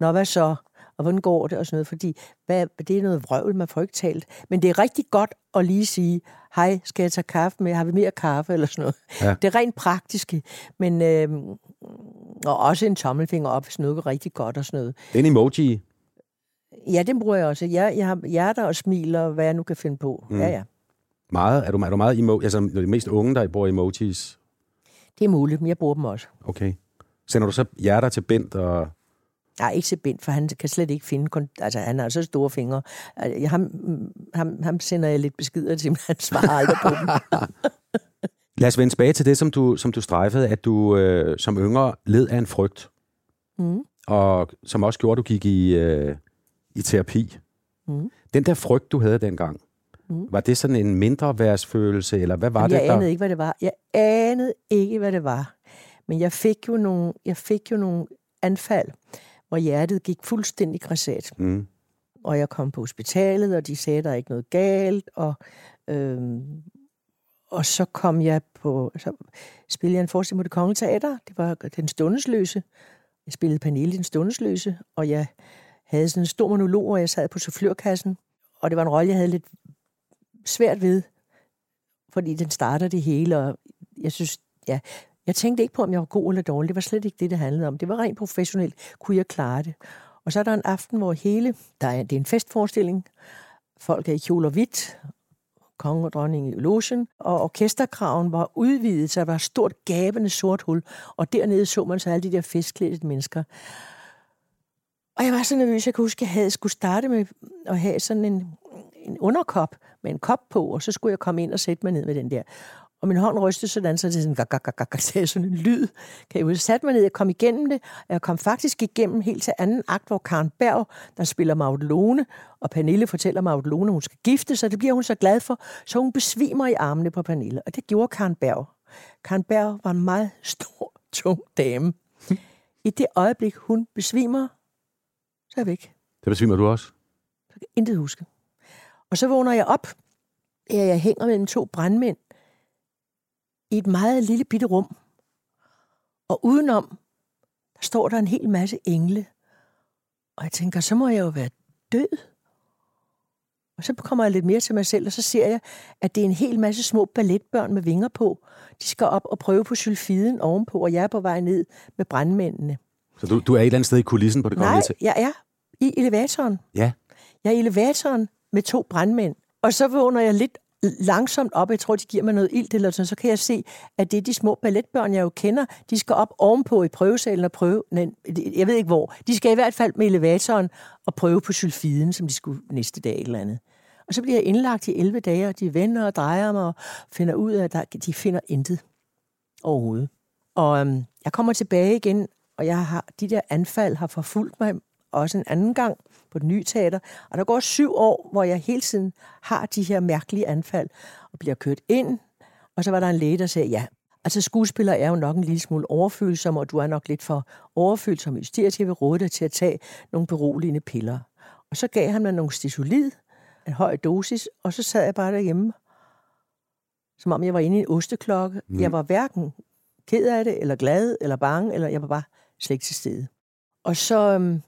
Nå, hvad så? Og hvordan går det? Og sådan noget, fordi hvad, det er noget vrøvl, man får ikke talt. Men det er rigtig godt at lige sige, hej, skal jeg tage kaffe med? Har vi mere kaffe? [laughs] Eller sådan noget. Ja. Det er rent praktiske. Men, øh, og også en tommelfinger op, hvis noget går rigtig godt og sådan noget. En emoji. Ja, den bruger jeg også. Jeg, jeg har hjerter og smiler, hvad jeg nu kan finde på. Mm. Ja, ja. Meget? Er du, er du meget emo, altså de mest unge, der bruger emojis? Det er muligt, men jeg bruger dem også. Okay. Sender du så hjerter til Bent og... Nej, ikke til Bent, for han kan slet ikke finde... Altså, han har så store fingre. Altså, jeg- Ham, ham, ham sender jeg lidt beskeder til, [laughs] men han svarer aldrig på dem. [laughs] Lad os vende tilbage til det, som du, som du strejfede, at du øh, som yngre led af en frygt, Mm. og som også gjorde, at du gik i, øh, i terapi. Mm. Den der frygt, du havde dengang, Mm. var det sådan en mindre værtsfølelse, eller hvad var Jamen, det, jeg der... anede ikke, hvad det var. Jeg anede ikke, hvad det var. Men jeg fik jo nogle, jeg fik jo nogle anfald, hvor hjertet gik fuldstændig græsat. Mm. Og jeg kom på hospitalet, og de sagde, at der er ikke noget galt. Og, øhm, og så kom jeg på... Så spillede jeg en forestilling på det kongelige teater. Det var Den Stundesløse. Jeg spillede Pernille Den Stundesløse, og jeg havde sådan en stor monolog, hvor jeg sad på soufflørkassen. Og det var en rolle, jeg havde lidt svært ved, fordi den starter det hele, og jeg synes, ja, jeg tænkte ikke på, om jeg var god eller dårlig. Det var slet ikke det, det handlede om. Det var rent professionelt. Kunne jeg klare det? Og så er der en aften, hvor hele, der er, det er en festforestilling. Folk er i kjole og hvidt, kongen og dronning i logen, og orkesterkraven var udvidet, så der var et stort gabende sort hul, og dernede så man så alle de der festklædte mennesker. Og jeg var så nervøs, jeg kunne huske, at jeg havde skulle starte med at have sådan en, en underkop med en kop på, og så skulle jeg komme ind og sætte mig ned med den der. Og min hånd rystede sådan, så det sådan, gak, gak, gak, sådan en lyd. Kan jeg satte mig ned, jeg kom igennem det, og jeg kom faktisk igennem helt til anden akt, hvor Karen Berg, der spiller Maud Lone, og Pernille fortæller Maud Lone, hun skal gifte sig, det bliver hun så glad for, så hun besvimer i armene på Pernille, og det gjorde Karen Berg. Karen Berg var en meget stor, tung dame. I det øjeblik, hun besvimer, så er jeg væk. Det besvimer du også? Jeg kan intet huske. Og så vågner jeg op, ja, jeg hænger mellem to brandmænd i et meget lille bitte rum. Og udenom, der står der en hel masse engle. Og jeg tænker, så må jeg jo være død. Og så kommer jeg lidt mere til mig selv, og så ser jeg, at det er en hel masse små balletbørn med vinger på. De skal op og prøve på sylfiden ovenpå, og jeg er på vej ned med brandmændene. Så du, du er et eller andet sted i kulissen på det Nej, kongelige te- jeg er i elevatoren. Ja. Jeg er i elevatoren med to brandmænd. Og så vågner jeg lidt langsomt op. Jeg tror, de giver mig noget ilt eller sådan. Så kan jeg se, at det er de små balletbørn, jeg jo kender. De skal op ovenpå i prøvesalen og prøve... Nej, jeg ved ikke hvor. De skal i hvert fald med elevatoren og prøve på sylfiden, som de skulle næste dag eller andet. Og så bliver jeg indlagt i 11 dage, og de vender og drejer mig og finder ud af, at der, de finder intet overhovedet. Og øhm, jeg kommer tilbage igen, og jeg har, de der anfald har forfulgt mig også en anden gang på det nye teater. Og der går syv år, hvor jeg hele tiden har de her mærkelige anfald og bliver kørt ind. Og så var der en læge, der sagde, ja, altså skuespiller er jo nok en lille smule overfølsom, og du er nok lidt for overfølsom i styrt. Jeg vil råde dig til at tage nogle beroligende piller. Og så gav han mig nogle stisolid, en høj dosis, og så sad jeg bare derhjemme, som om jeg var inde i en osteklokke. Mm. Jeg var hverken ked af det, eller glad, eller bange, eller jeg var bare slet ikke til stede. Og så øhm,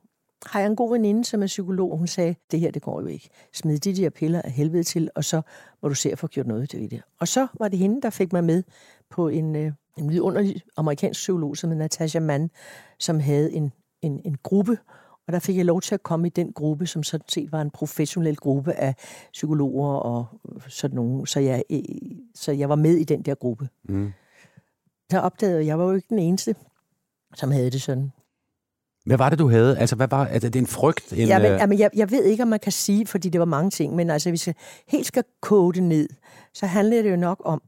har jeg en god veninde, som er psykolog, og hun sagde, det her, det går jo ikke. Smid de der piller af helvede til, og så må du se at få gjort noget ved det. Og så var det hende, der fik mig med på en, øh, en vidunderlig amerikansk psykolog, som hed Natasha Mann, som havde en, en, en gruppe, og der fik jeg lov til at komme i den gruppe, som sådan set var en professionel gruppe af psykologer og sådan nogen. Så jeg, øh, så jeg var med i den der gruppe. Mm. Der opdagede jeg, jeg var jo ikke den eneste, som havde det sådan. Hvad var det, du havde? Altså, hvad var altså, det? er en frygt? En, Ja, men, øh, jamen, jeg, jeg ved ikke, om man kan sige, fordi det var mange ting, men altså, hvis jeg helt skal kode det ned, så handler det jo nok om,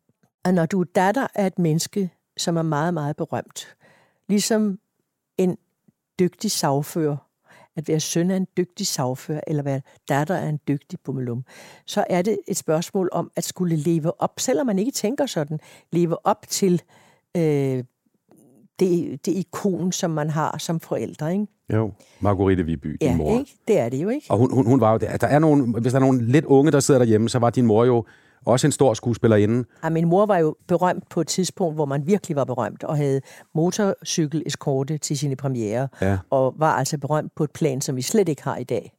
at når du er datter af et menneske, som er meget, meget berømt, ligesom en dygtig sagfører, at være søn af en dygtig sagfører, eller være datter af en dygtig bummelum, så er det et spørgsmål om at skulle leve op, selvom man ikke tænker sådan, leve op til øh, det, det ikon, som man har som forældre, ikke? Jo, Margrethe Viby, din Ja, mor. ikke? Det er det jo, ikke? Og hun, hun, hun var jo der. der er nogen, hvis der er nogen lidt unge, der sidder derhjemme, så var din mor jo også en stor skuespillerinde. Ja, min mor var jo berømt på et tidspunkt, hvor man virkelig var berømt, og havde motorcykel-eskorte til sine premiere, Ja. og var altså berømt på et plan, som vi slet ikke har i dag.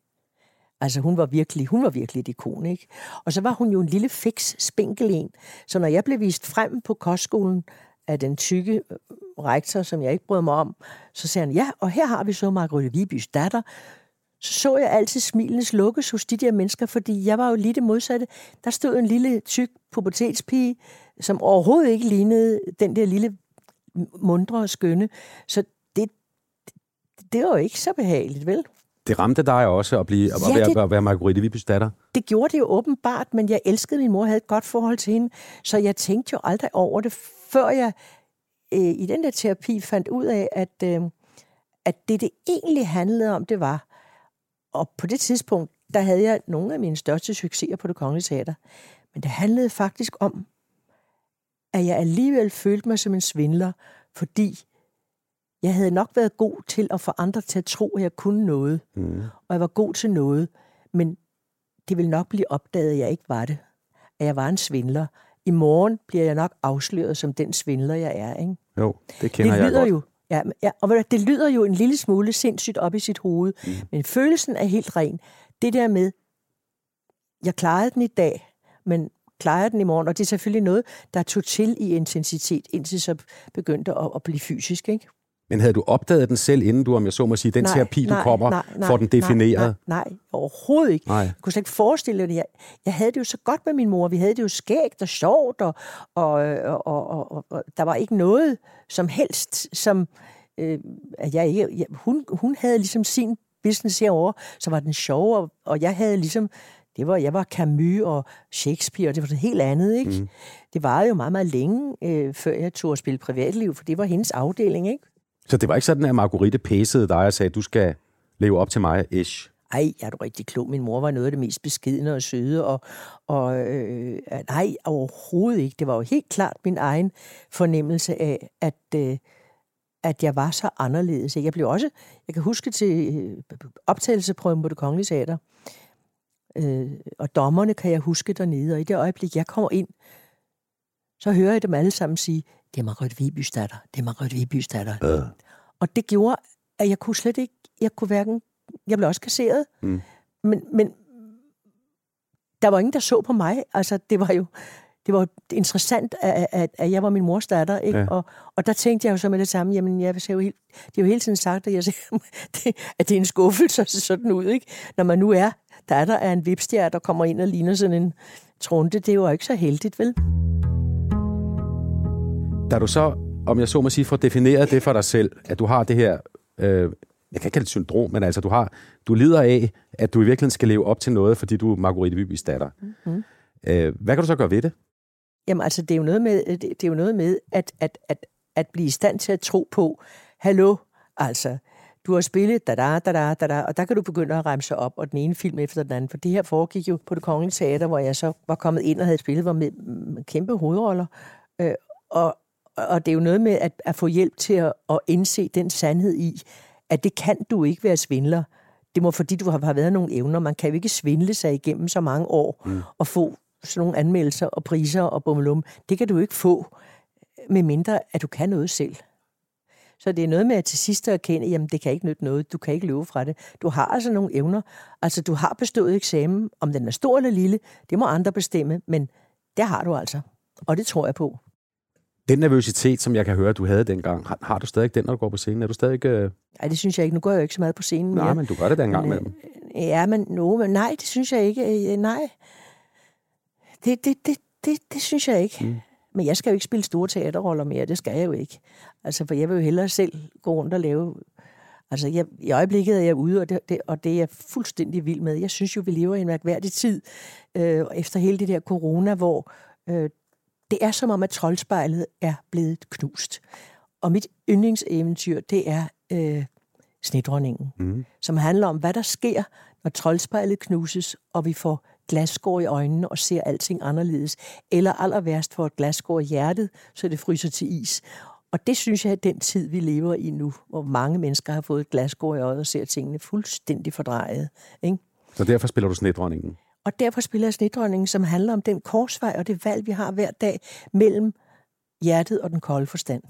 Altså hun var virkelig, hun var virkelig et ikon, ikke? Og så var hun jo en lille fix spinkel en. Så når jeg blev vist frem på kostskolen af den tykke øh, rektor, som jeg ikke brød mig om, så sagde han, ja, og her har vi så Margrethe Vibys datter. Så så jeg altid smilenes lukkes hos de der mennesker, fordi jeg var jo lige det modsatte. Der stod en lille tyk pubertetspige, som overhovedet ikke lignede den der lille mundre og skønne. Så det, det var jo ikke så behageligt, vel? Det ramte dig også at, blive, at, Ja, være, det- at være Margrethe Vibys datter. Det gjorde det jo åbenbart, men jeg elskede min mor, havde et godt forhold til hende, så jeg tænkte jo aldrig over det, før jeg øh, i den der terapi fandt ud af, at, øh, at det, det egentlig handlede om, det var, og på det tidspunkt, der havde jeg nogle af mine største succeser på det kongelige teater, men det handlede faktisk om, at jeg alligevel følte mig som en svindler, fordi jeg havde nok været god til at få andre til at tro, at jeg kunne noget, Mm. og jeg var god til noget, men det ville nok blive opdaget, at jeg ikke var det. At jeg var en svindler. I morgen bliver jeg nok afsløret som den svindler, jeg er. Ikke? Jo, det kender det jeg lyder godt. jo, ja, ja, og det lyder jo en lille smule sindssygt op i sit hoved, mm. men følelsen er helt ren. Det der med, jeg klarede den i dag, men klarer jeg den i morgen? Og det er selvfølgelig noget, der tog til i intensitet, indtil så begyndte at, at blive fysisk. Ikke? Men havde du opdaget den selv, inden du, om jeg så må sige, den terapi, du kommer, får den defineret? Nej, nej, overhovedet ikke. Nej. Jeg kunne slet ikke forestille det. Jeg, jeg havde det jo så godt med min mor. Vi havde det jo skægt og sjovt, og, og, og, og, og, og, og der var ikke noget som helst, som øh, at jeg ikke... Jeg, hun, hun havde ligesom sin business herovre, så var den sjov, og, og jeg havde ligesom... Det var, jeg var Camus og Shakespeare, og det var noget helt andet, ikke? Mm. Det varede jo meget, meget længe, øh, før jeg tog at spille privatliv, for det var hendes afdeling, ikke? Så det var ikke sådan, at Marguerite pæsede dig og sagde, du skal leve op til mig, ish? Ej, jeg er du rigtig klog. Min mor var noget af det mest beskidende og søde, og, og øh, nej, overhovedet ikke. Det var jo helt klart min egen fornemmelse af, at, øh, at jeg var så anderledes. Jeg blev også, jeg kan huske til øh, optagelseprøven på det kongelige teater, øh, og dommerne kan jeg huske dernede, og i det øjeblik, jeg kommer ind, så hører jeg dem alle sammen sige, det er Margrethe Vibys datter, det er Margrethe Vibys datter. Øh. Og det gjorde, at jeg kunne slet ikke, jeg kunne hverken, jeg blev også kasseret, Mm. men, men der var ingen, der så på mig. Altså, det var jo det var interessant, at, at, at jeg var min mors datter, ikke? Ja. Og, og der tænkte jeg jo så med det samme, jamen, jeg ser jo helt, det er jo hele tiden sagt, at, jeg ser, [laughs] det, at det er en skuffelse at se sådan ud, ikke? Når man nu er datter af en vipstjert, der kommer ind og ligner sådan en trunte, det er jo ikke så heldigt, vel? Da du så, om jeg så må sige, får defineret det for dig selv, at du har det her, øh, jeg kan ikke kalde det syndrom, men altså du har, du lider af, at du i virkeligheden skal leve op til noget, fordi du er Marguerite Vibys datter. Mm-hmm. Øh, hvad kan du så gøre ved det? Jamen altså, det er jo noget med, det, det er jo noget med at, at, at, at blive i stand til at tro på, hallo, altså, du har spillet da da da da da da, og der kan du begynde at remse op, og den ene film efter den anden, for det her foregik jo på det kongelige teater, hvor jeg så var kommet ind og havde spillet, var med, med kæmpe hovedroller, øh, og, og det er jo noget med at, at få hjælp til at, at indse den sandhed i, at det kan du ikke være svindler. Det må fordi du har, været nogle evner. Man kan jo ikke svindle sig igennem så mange år mm. og få sådan nogle anmeldelser og priser og bummelum. Det kan du ikke få, med mindre at du kan noget selv. Så det er noget med at til sidst erkende, jamen det kan ikke nytte noget, du kan ikke løbe fra det. Du har altså nogle evner. Altså du har bestået eksamen, om den er stor eller lille, det må andre bestemme, men det har du altså. Og det tror jeg på. Den nervøsitet, som jeg kan høre, du havde dengang, har, har du stadig den, når du går på scenen? Er du stadig... Øh... Nej, det synes jeg ikke. Nu går jeg jo ikke så meget på scenen mere. Nej, men du gør det da en gang Men, med dem. Ja, men, no, men nej, det synes jeg ikke. Øh, Nej. Det, det, det, det, det synes jeg ikke. Mm. Men jeg skal jo ikke spille store teaterroller mere. Det skal jeg jo ikke. Altså, for jeg vil jo hellere selv gå rundt og lave... Altså, jeg, i øjeblikket er jeg ude, og det, det, og det er jeg fuldstændig vild med. Jeg synes jo, vi lever i en mærkværdig tid, øh, efter hele det der corona, hvor øh, det er som om, at troldspejlet er blevet knust. Og mit yndlingseventyr, det er øh, Snedronningen, Mm. som handler om, hvad der sker, når troldspejlet knuses, og vi får glasskår i øjnene og ser alting anderledes. Eller aller værst får et glasskår i hjertet, så det fryser til is. Og det synes jeg er den tid, vi lever i nu, hvor mange mennesker har fået et glasskår i øjet og ser tingene fuldstændig fordrejet. Ikke? Så derfor spiller du snedronningen. Og derfor spiller jeg Snedronningen, som handler om den korsvej og det valg, vi har hver dag mellem hjertet og den kolde forstand.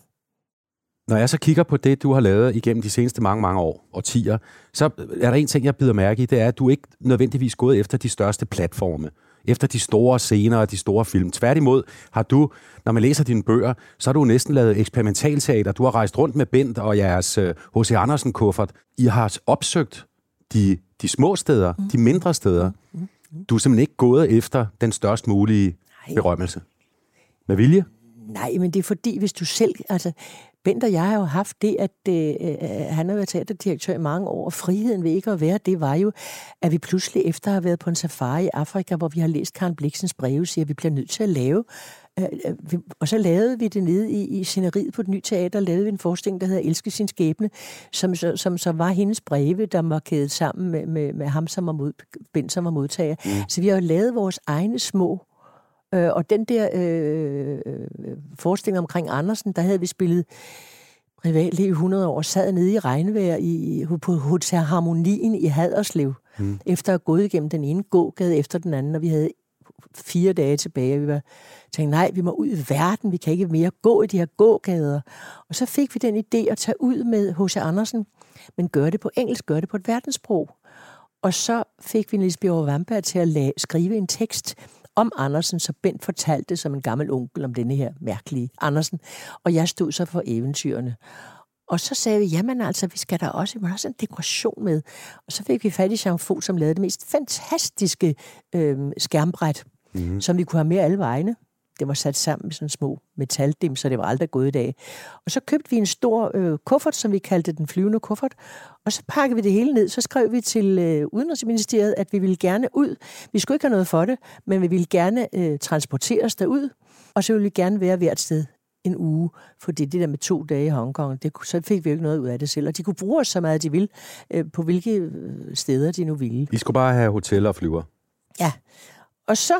Når jeg så kigger på det, du har lavet igennem de seneste mange, mange år, årtier, så er der en ting, jeg bider mærke i, det er, at du ikke nødvendigvis gået efter de største platforme, efter de store scener og de store film. Tværtimod har du, når man læser dine bøger, så har du næsten lavet eksperimentalteater. Du har rejst rundt med Bent og jeres øh, H.C. Andersen-kuffert. I har opsøgt de, de små steder, mm. de mindre steder. Du er simpelthen ikke gået efter den størst mulige Nej. berømmelse. Med vilje? Nej, men det er fordi, hvis du selv... Altså, Bent og jeg har jo haft det, at øh, øh, han har været teaterdirektør i mange år, og friheden ved ikke at være, det var jo, at vi pludselig efter at have været på en safari i Afrika, hvor vi har læst Karen Bliksens breve, siger, at vi bliver nødt til at lave. Øh, øh, og så lavede vi det nede i, i sceneriet på et nyt teater, lavede vi en forestilling, der hedder Elske sin skæbne, som, som, som, som var hendes breve, der var kædet sammen med, med, med ham, som var mod, Bent, som var modtager. Mm. Så vi har jo lavet vores egne små Øh, og den der øh, øh, forestilling omkring Andersen, der havde vi spillet privatliv i 100 år, sad nede i regnvejr i, på Hotel Harmonien i Haderslev, mm. efter at have gået igennem den ene gågade efter den anden, og vi havde fire dage tilbage, og vi var tænkte, nej, vi må ud i verden, vi kan ikke mere gå i de her gågader. Og så fik vi den idé at tage ud med H.C. Andersen, men gør det på engelsk, gør det på et verdenssprog. Og så fik vi Niels Bjørn Vamberg til at lave, skrive en tekst om Andersen, så Bent fortalte som en gammel onkel om denne her mærkelige Andersen. Og jeg stod så for eventyrene. Og så sagde vi, jamen altså, vi skal da også, vi må også en dekoration med. Og så fik vi fat i Jean Faux, som lavede det mest fantastiske øh, skærmbræt, mm. som vi kunne have med alle vegne. Det var sat sammen med sådan små metaldim, så det var aldrig gået i dag. Og så købte vi en stor øh, kuffert, som vi kaldte den flyvende kuffert, og så pakkede vi det hele ned. Så skrev vi til øh, Udenrigsministeriet, at vi ville gerne ud. Vi skulle ikke have noget for det, men vi ville gerne øh, transporteres derud, og så ville vi gerne være hvert sted en uge, fordi det der med to dage i Hongkong, det, så fik vi jo ikke noget ud af det selv. Og de kunne bruge os så meget, de ville, øh, på hvilke øh, steder de nu ville. I skulle bare have hoteller og flyver. Ja. Og så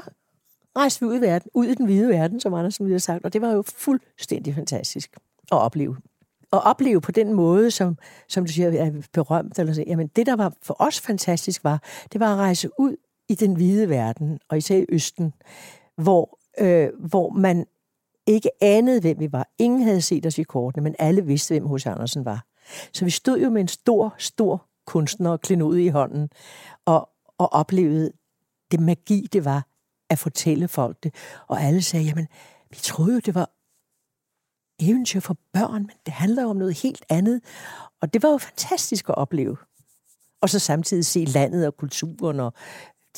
rejste vi ud i, verden, ud i den hvide verden, som Andersen ville have sagt, og det var jo fuldstændig fantastisk at opleve. Og opleve på den måde, som, som du siger, er berømt, eller så, jamen det, der var for os fantastisk, var, det var at rejse ud i den hvide verden, og især i Østen, hvor, øh, hvor man ikke anede, hvem vi var. Ingen havde set os i kortene, men alle vidste, hvem hos Andersen var. Så vi stod jo med en stor, stor kunstner og klenode i hånden, og, og oplevede det magi, det var at fortælle folk det. Og alle sagde, jamen, vi troede jo, det var eventyr for børn, men det handler jo om noget helt andet. Og det var jo fantastisk at opleve. Og så samtidig se landet og kulturen og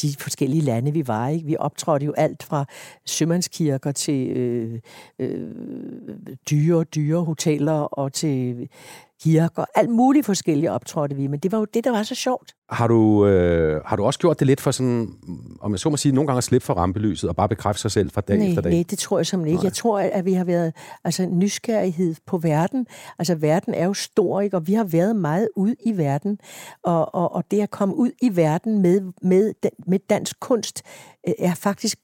de forskellige lande, vi var Ikke? Vi optrådte jo alt fra sømandskirker til øh, øh, dyre, dyre hoteller og til kirker. Alt muligt forskellige optrådte vi, men det var jo det, der var så sjovt. Har du, øh, har du også gjort det lidt for sådan, om jeg så må sige, nogle gange at slippe for rampelyset og bare bekræfte sig selv fra dag nej, efter dag? Nej, det tror jeg simpelthen ikke. Nej. Jeg tror, at vi har været altså, nysgerrighed på verden. Altså, verden er jo stor, ikke? og vi har været meget ude i verden. Og, og, og det at komme ud i verden med, med, med dansk kunst øh, er faktisk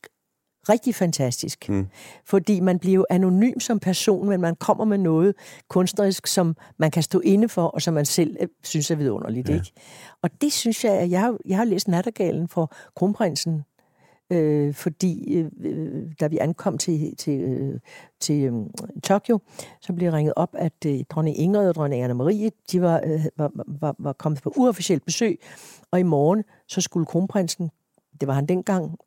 rigtig fantastisk. Mm. Fordi man bliver jo anonym som person, men man kommer med noget kunstnerisk, som man kan stå inde for, og som man selv øh, synes er vidunderligt. Ja. Ikke? Og det synes jeg, at jeg har, jeg har læst Nattergalen for Kronprinsen, øh, fordi øh, øh, da vi ankom til, til, øh, til øh, Tokyo, så blev ringet op, at øh, dronning Ingrid og dronning Anna-Marie, de var, øh, var, var, var kommet på uofficielt besøg, og i morgen så skulle kronprinsen det var han dengang,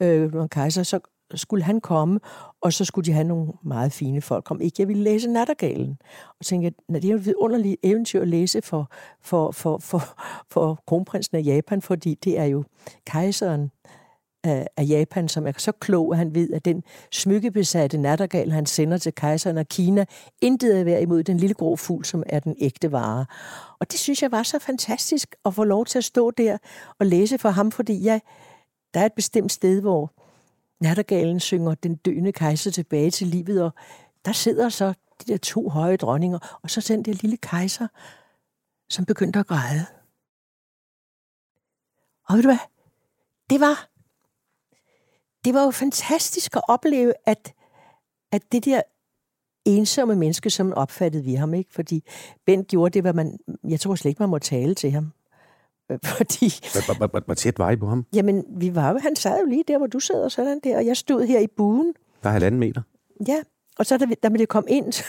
øh, var kejser, så skulle han komme, og så skulle de have nogle meget fine folk. Om ikke jeg ville læse Nattergalen. Og tænkte, at det er jo et vidunderligt eventyr at læse for, for, for, for, for kronprinsen af Japan, fordi det er jo kejseren af, af Japan, som er så klog, at han ved, at den smykkebesatte nattergal, han sender til kejseren af Kina, intet er værd imod den lille grå fugl, som er den ægte vare. Og det synes jeg var så fantastisk at få lov til at stå der og læse for ham, fordi jeg, der er et bestemt sted, hvor nattergalen synger den døende kejser tilbage til livet, og der sidder så de der to høje dronninger, og så den der lille kejser, som begyndte at græde. Og ved du hvad? Det var, det var jo fantastisk at opleve, at, at det der ensomme menneske, som opfattede vi ham, ikke? Fordi Bent gjorde det, hvad man... Jeg tror slet ikke, man må tale til ham. [laughs] Fordi... Hvor tæt var I på ham? Jamen, vi var jo, han sad jo lige der, hvor du sidder sådan der, og jeg stod her i buen. Der er halvanden meter? Ja, og så da, da man det kom ind,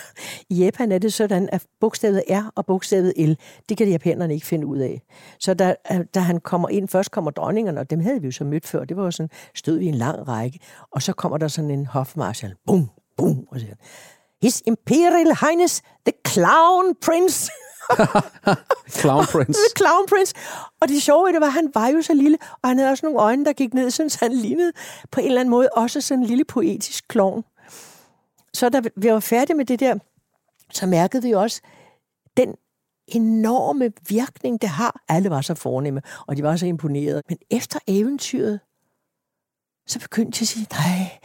i Japan er det sådan, at bogstavet R og bogstavet L, det kan de japanerne ikke finde ud af. Så da, da han kommer ind, først kommer dronningerne, og dem havde vi jo så mødt før, det var jo sådan, stod vi i en lang række, og så kommer der sådan en hofmarshal, bum, bum, og siger, His Imperial Highness, the Clown Prince. [laughs] [laughs] Clown Prince. [laughs] Clown Prince. Og det sjove det var, at han var jo så lille, og han havde også nogle øjne, der gik ned, så han lignede på en eller anden måde også sådan en lille poetisk klovn. Så da vi var færdige med det der, så mærkede vi også den enorme virkning, det har. Alle var så fornemme, og de var så imponerede. Men efter eventyret, så begyndte de at sige, nej,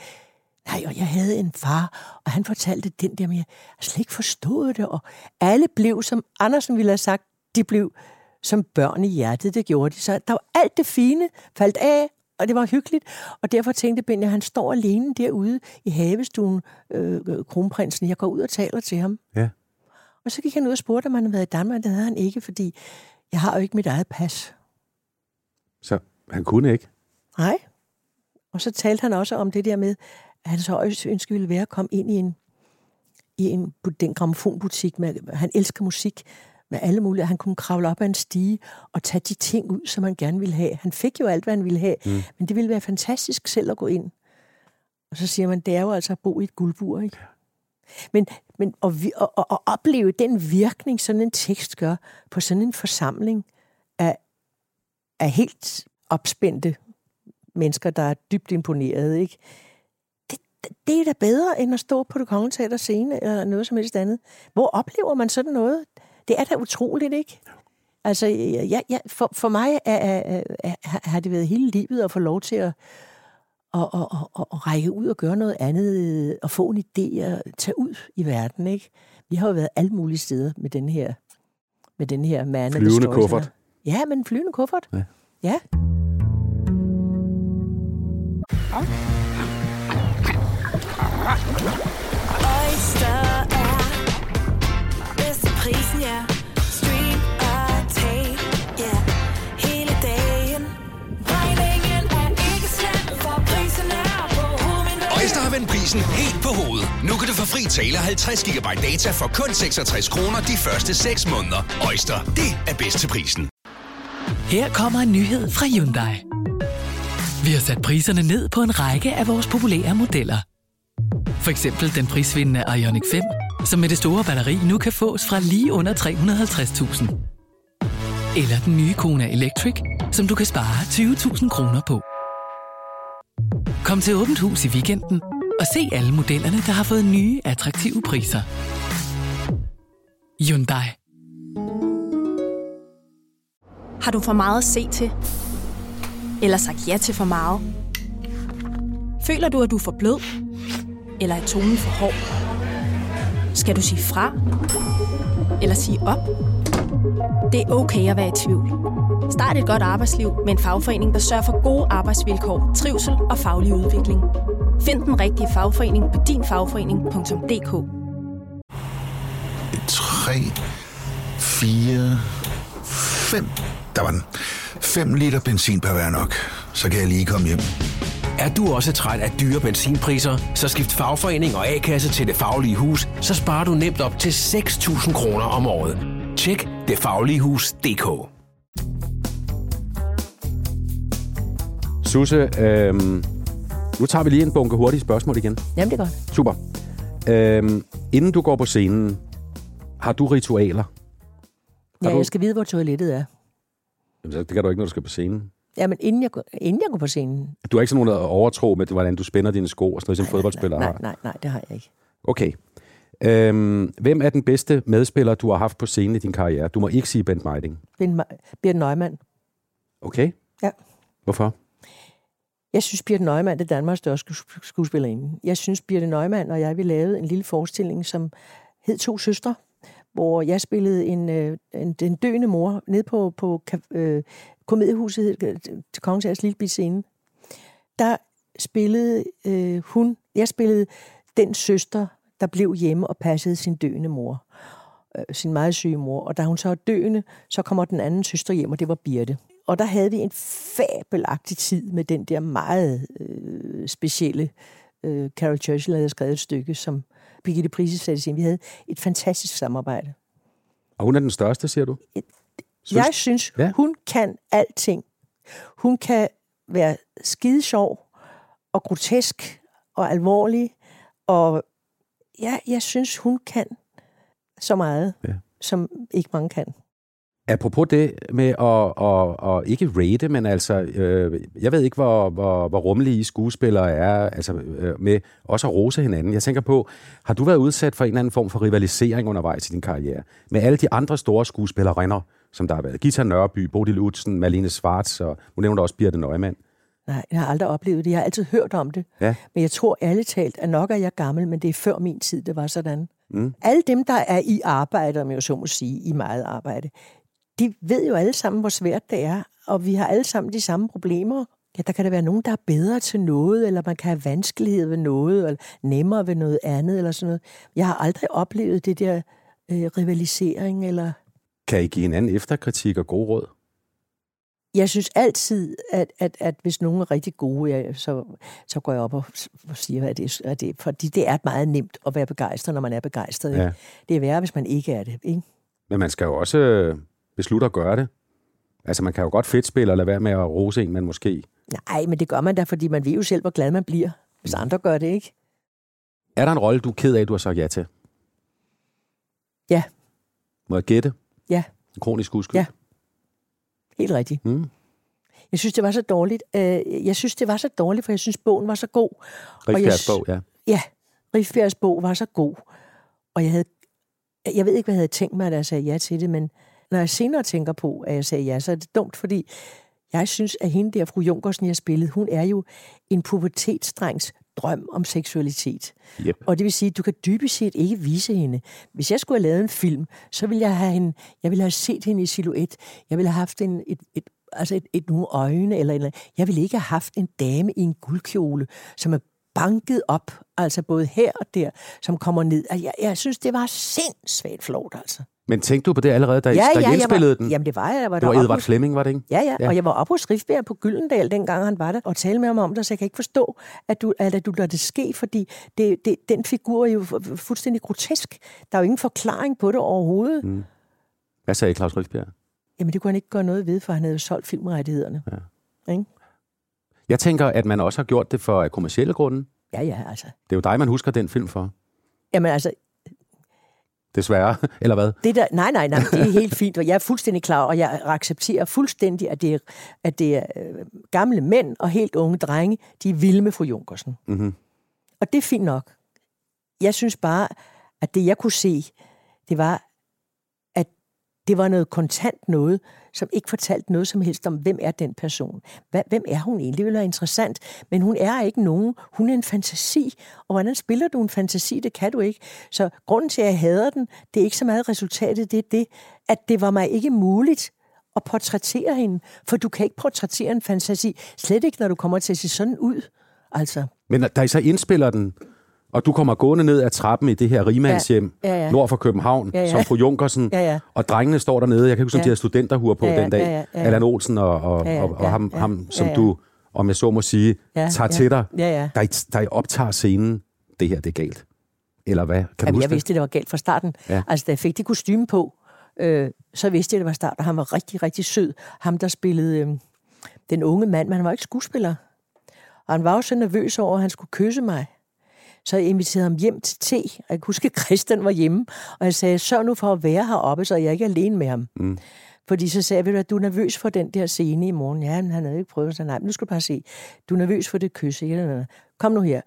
Nej, og jeg havde en far, og han fortalte den der, men jeg har slet ikke forstået det. Og alle blev, som Andersen ville have sagt, de blev som børn i hjertet, det gjorde de. Så der var alt det fine faldt af, og det var hyggeligt. Og derfor tænkte Benja, han står alene derude i havestuen, øh, kronprinsen. Jeg går ud og taler til ham. Ja. Og så gik han ud og spurgte, om han havde været i Danmark. Det havde han ikke, fordi jeg har jo ikke mit eget pas. Så han kunne ikke? Nej. Og så talte han også om det der med, hans højeste ønske ville være at komme ind i en, i en, den gramofonbutik. Med, han elsker musik med alle mulige. Han kunne kravle op ad en stige og tage de ting ud, som han gerne ville have. Han fik jo alt, hvad han ville have, mm. men det ville være fantastisk selv at gå ind. Og så siger man, det er jo altså at bo i et guldbur, ikke? Men, men at, at, at, at opleve den virkning, sådan en tekst gør på sådan en forsamling af, af helt opspændte mennesker, der er dybt imponerede, ikke? Det, er da bedre, end at stå på det kongelige teater scene, eller noget som helst andet. Hvor oplever man sådan noget? Det er da utroligt, ikke? Altså, ja, ja, for, for mig er, er, er, har det været hele livet at få lov til at, at, at, at, at, at række ud og gøre noget andet, og få en idé og tage ud i verden, ikke? Vi har jo været alle mulige steder med den her, med den her man Flyvende kuffert. Ja, men en flyvende kuffert. Ja. ja. Oyster er bedst til prisen, ja. Stream og tag, ja. Hele dagen. Regningen er ikke slem, for prisen er på hovedet. Øjster har vendt prisen helt på hovedet. Nu kan du få fri tale 50 GB data for kun 66 kroner de første 6 måneder. Øjster, det er bedst til prisen. Her kommer en nyhed fra Hyundai. Vi har sat priserne ned på en række af vores populære modeller. For eksempel den prisvindende Ioniq 5, som med det store batteri nu kan fås fra lige under 350.000. Eller den nye Kona Electric, som du kan spare 20.000 kroner på. Kom til Åbent Hus i weekenden og se alle modellerne, der har fået nye, attraktive priser. Hyundai. Har du for meget at se til? Eller sagt ja til for meget? Føler du, at du er for blød? Eller er tonen for hård? Skal du sige fra? Eller sige op? Det er okay at være i tvivl. Start et godt arbejdsliv med en fagforening, der sørger for gode arbejdsvilkår, trivsel og faglig udvikling. Find den rigtige fagforening på dinfagforening.dk 3, 4, 5. Der var den. 5 liter benzin per hver nok. Så kan jeg lige komme hjem. Er du også træt af dyre benzinpriser, så skift fagforening og A-kasse til Det Faglige Hus, så sparer du nemt op til 6.000 kroner om året. Tjek detfagligehus.dk Susse, øhm, nu tager vi lige en bunke hurtige spørgsmål igen. Jamen, det er godt. Super. Øhm, inden du går på scenen, har du ritualer? Ja, du- jeg skal vide, hvor toilettet er. Jamen, så- det kan du ikke, når du skal på scenen. Jamen, inden jeg, inden jeg går på scenen. Du har ikke sådan nogen overtro med, hvordan du spænder dine sko og sådan noget, som fodboldspillere Nej, har? nej, nej, det har jeg ikke. Okay. Øhm, hvem er den bedste medspiller, du har haft på scenen i din karriere? Du må ikke sige Bent Meiding. Ben Ma- Bjørn Neumann. Okay? Ja. Hvorfor? Jeg synes, Birte Neumann er Danmarks største sku- skuespillerinde. Jeg synes, Birte Neumann og jeg, vi lavede en lille forestilling, som hed To Søstre, hvor jeg spillede en, øh, en, den døende mor ned på, på øh, komediehuset hed til Kongens Lille Bit Scene. Der spillede øh, hun, jeg spillede den søster, der blev hjemme og passede sin døende mor. Øh, sin meget syge mor. Og da hun så er døende, så kommer den anden søster hjem, og det var Birte. Og der havde vi en fabelagtig tid med den der meget øh, specielle øh, Carol Churchill havde skrevet et stykke, som Birgitte Prise satte ind. Vi havde et fantastisk samarbejde. Og hun er den største, siger du? Jeg synes, Ja. hun kan alting. Hun kan være skide sjov og grotesk og alvorlig. Og ja, jeg synes, hun kan så meget, Ja. som ikke mange kan. Apropos det med at, at, at ikke rate, men altså, øh, jeg ved ikke, hvor, hvor, hvor rummelige skuespillere er, altså øh, med også at rose hinanden. Jeg tænker på, har du været udsat for en eller anden form for rivalisering undervejs i din karriere? Med alle de andre store skuespillerinder, som der har været. Gita Nørby, Bodil Utsen, Malene Schwartz, og nu nævner også Birte Neumann. Nej, jeg har aldrig oplevet det. Jeg har altid hørt om det. Ja. Men jeg tror ærligt talt, at nok er jeg gammel, men det er før min tid, det var sådan. Mm. Alle dem, der er i arbejde, om jeg så må sige, i meget arbejde, de ved jo alle sammen, hvor svært det er, og vi har alle sammen de samme problemer. Ja, der kan der være nogen, der er bedre til noget, eller man kan have vanskelighed ved noget, eller nemmere ved noget andet, eller sådan noget. Jeg har aldrig oplevet det der øh, rivalisering, eller... Kan I give hinanden efterkritik og god råd? Jeg synes altid, at, at, at hvis nogen er rigtig gode, ja, så, så går jeg op og, og siger, at det, at det, fordi det er meget nemt at være begejstret, når man er begejstret. Ikke? Ja. Det er værre, hvis man ikke er det. Ikke? Men man skal jo også øh, beslutte at gøre det. Altså, man kan jo godt fedt spille og lade være med at rose en, man måske... Nej, men det gør man da, fordi man ved jo selv, hvor glad man bliver, hvis andre gør det, ikke? Er der en rolle, du er ked af, du har sagt ja til? Ja. Må jeg gætte? Ja. En kronisk uskyld? Ja. Helt rigtigt. Mm. Jeg synes, det var så dårligt. Øh, Jeg synes, det var så dårligt, for jeg synes, bogen var så god. Rifbjergs bog, ja. Ja, Rifbjergs bog var så god. Og jeg havde, jeg ved ikke, hvad jeg havde tænkt mig, da jeg sagde ja til det, men når jeg senere tænker på, at jeg sagde ja, så er det dumt, fordi jeg synes, at hende der, fru Junkersen, jeg spillede, hun er jo en pubertetsdrengs drøm om seksualitet. Yep. Og det vil sige, at du kan dybest set ikke vise hende. Hvis jeg skulle have lavet en film, så ville jeg have, hende, jeg ville have set hende i silhuet. Jeg ville have haft en, et, et, altså et, et, nogle øjne. Eller, eller Jeg ville ikke have haft en dame i en guldkjole, som er banket op, altså både her og der, som kommer ned. Altså, Jeg, jeg synes, det var sindssygt flot, altså. Men tænkte du på det allerede, da, Ja, da ja, indspillede var- den? jamen, det var jeg. Jeg var det var Edvard hos- Flemming, var det ikke? Ja, ja, Ja. og jeg var oppe hos Rifbjerg på Gyldendal, dengang han var der, og talte med ham om det, så jeg kan ikke forstå, at du, at, at du lader det ske, fordi det, det, den figur er jo fu- fuldstændig grotesk. Der er jo ingen forklaring på det overhovedet. Mm. Hvad sagde Claus Rifbjerg? Jamen, det kunne han ikke gøre noget ved, for han havde jo solgt filmrettighederne. Ja. Ikke? Jeg tænker, at man også har gjort det for kommersielle grunde. Ja, ja, altså. Det er jo dig, man husker den film for. Jamen, altså, Desværre. [laughs] Eller hvad? Det der, nej, nej, nej, det er helt fint, og jeg er fuldstændig klar, og jeg accepterer fuldstændig, at det er, at det er øh, gamle mænd og helt unge drenge, de er vilde med fru Junkersen. Mm-hmm. Og det er fint nok. Jeg synes bare, at det jeg kunne se, det var, det var noget kontant noget, som ikke fortalte noget som helst om, hvem er den person. Hvem er hun egentlig? Det ville være interessant. Men hun er ikke nogen. Hun er en fantasi. Og hvordan spiller du en fantasi? Det kan du ikke. Så grunden til, at jeg hader den, det er ikke så meget resultatet. Det er det, at det var mig ikke muligt at portrættere hende. For du kan ikke portrættere en fantasi. Slet ikke, når du kommer til at se sådan ud. Altså. Men da I så indspiller den, og du kommer gående ned ad trappen i det her rigmandshjem, Ja, ja, ja. nord for København, Ja, ja. som fru Junkersen, Ja, ja. og drengene står dernede, jeg kan huske, om Ja. de har studenterhuer på Ja, ja, den dag, ja, ja, ja. Allan Olsen og, og, Ja, ja, og, og ja, ham, ja, ham som ja, ja. du, om jeg så må sige, Ja, tager ja. til dig, Ja, ja. Da I optager scenen, det her, det er galt. Eller hvad? Kan du Jamen, huske jeg vidste, det var galt fra starten. Ja. Altså, da jeg fik det kostume på, øh, så vidste jeg, det var start, og han var rigtig, rigtig sød. Ham, der spillede øh, den unge mand, men han var ikke skuespiller. Og han var jo så nervøs over, at han skulle kysse mig. Så jeg inviterede ham hjem til te, og jeg kan huske, at Christian var hjemme, og jeg sagde, sørg nu for at være heroppe, så jeg ikke er alene med ham. Mm. Fordi så sagde jeg, at du er nervøs for den der scene i morgen. Ja, men han havde ikke prøvet, så nej, men nu skal du bare se. Du er nervøs for det kys? Kom nu her.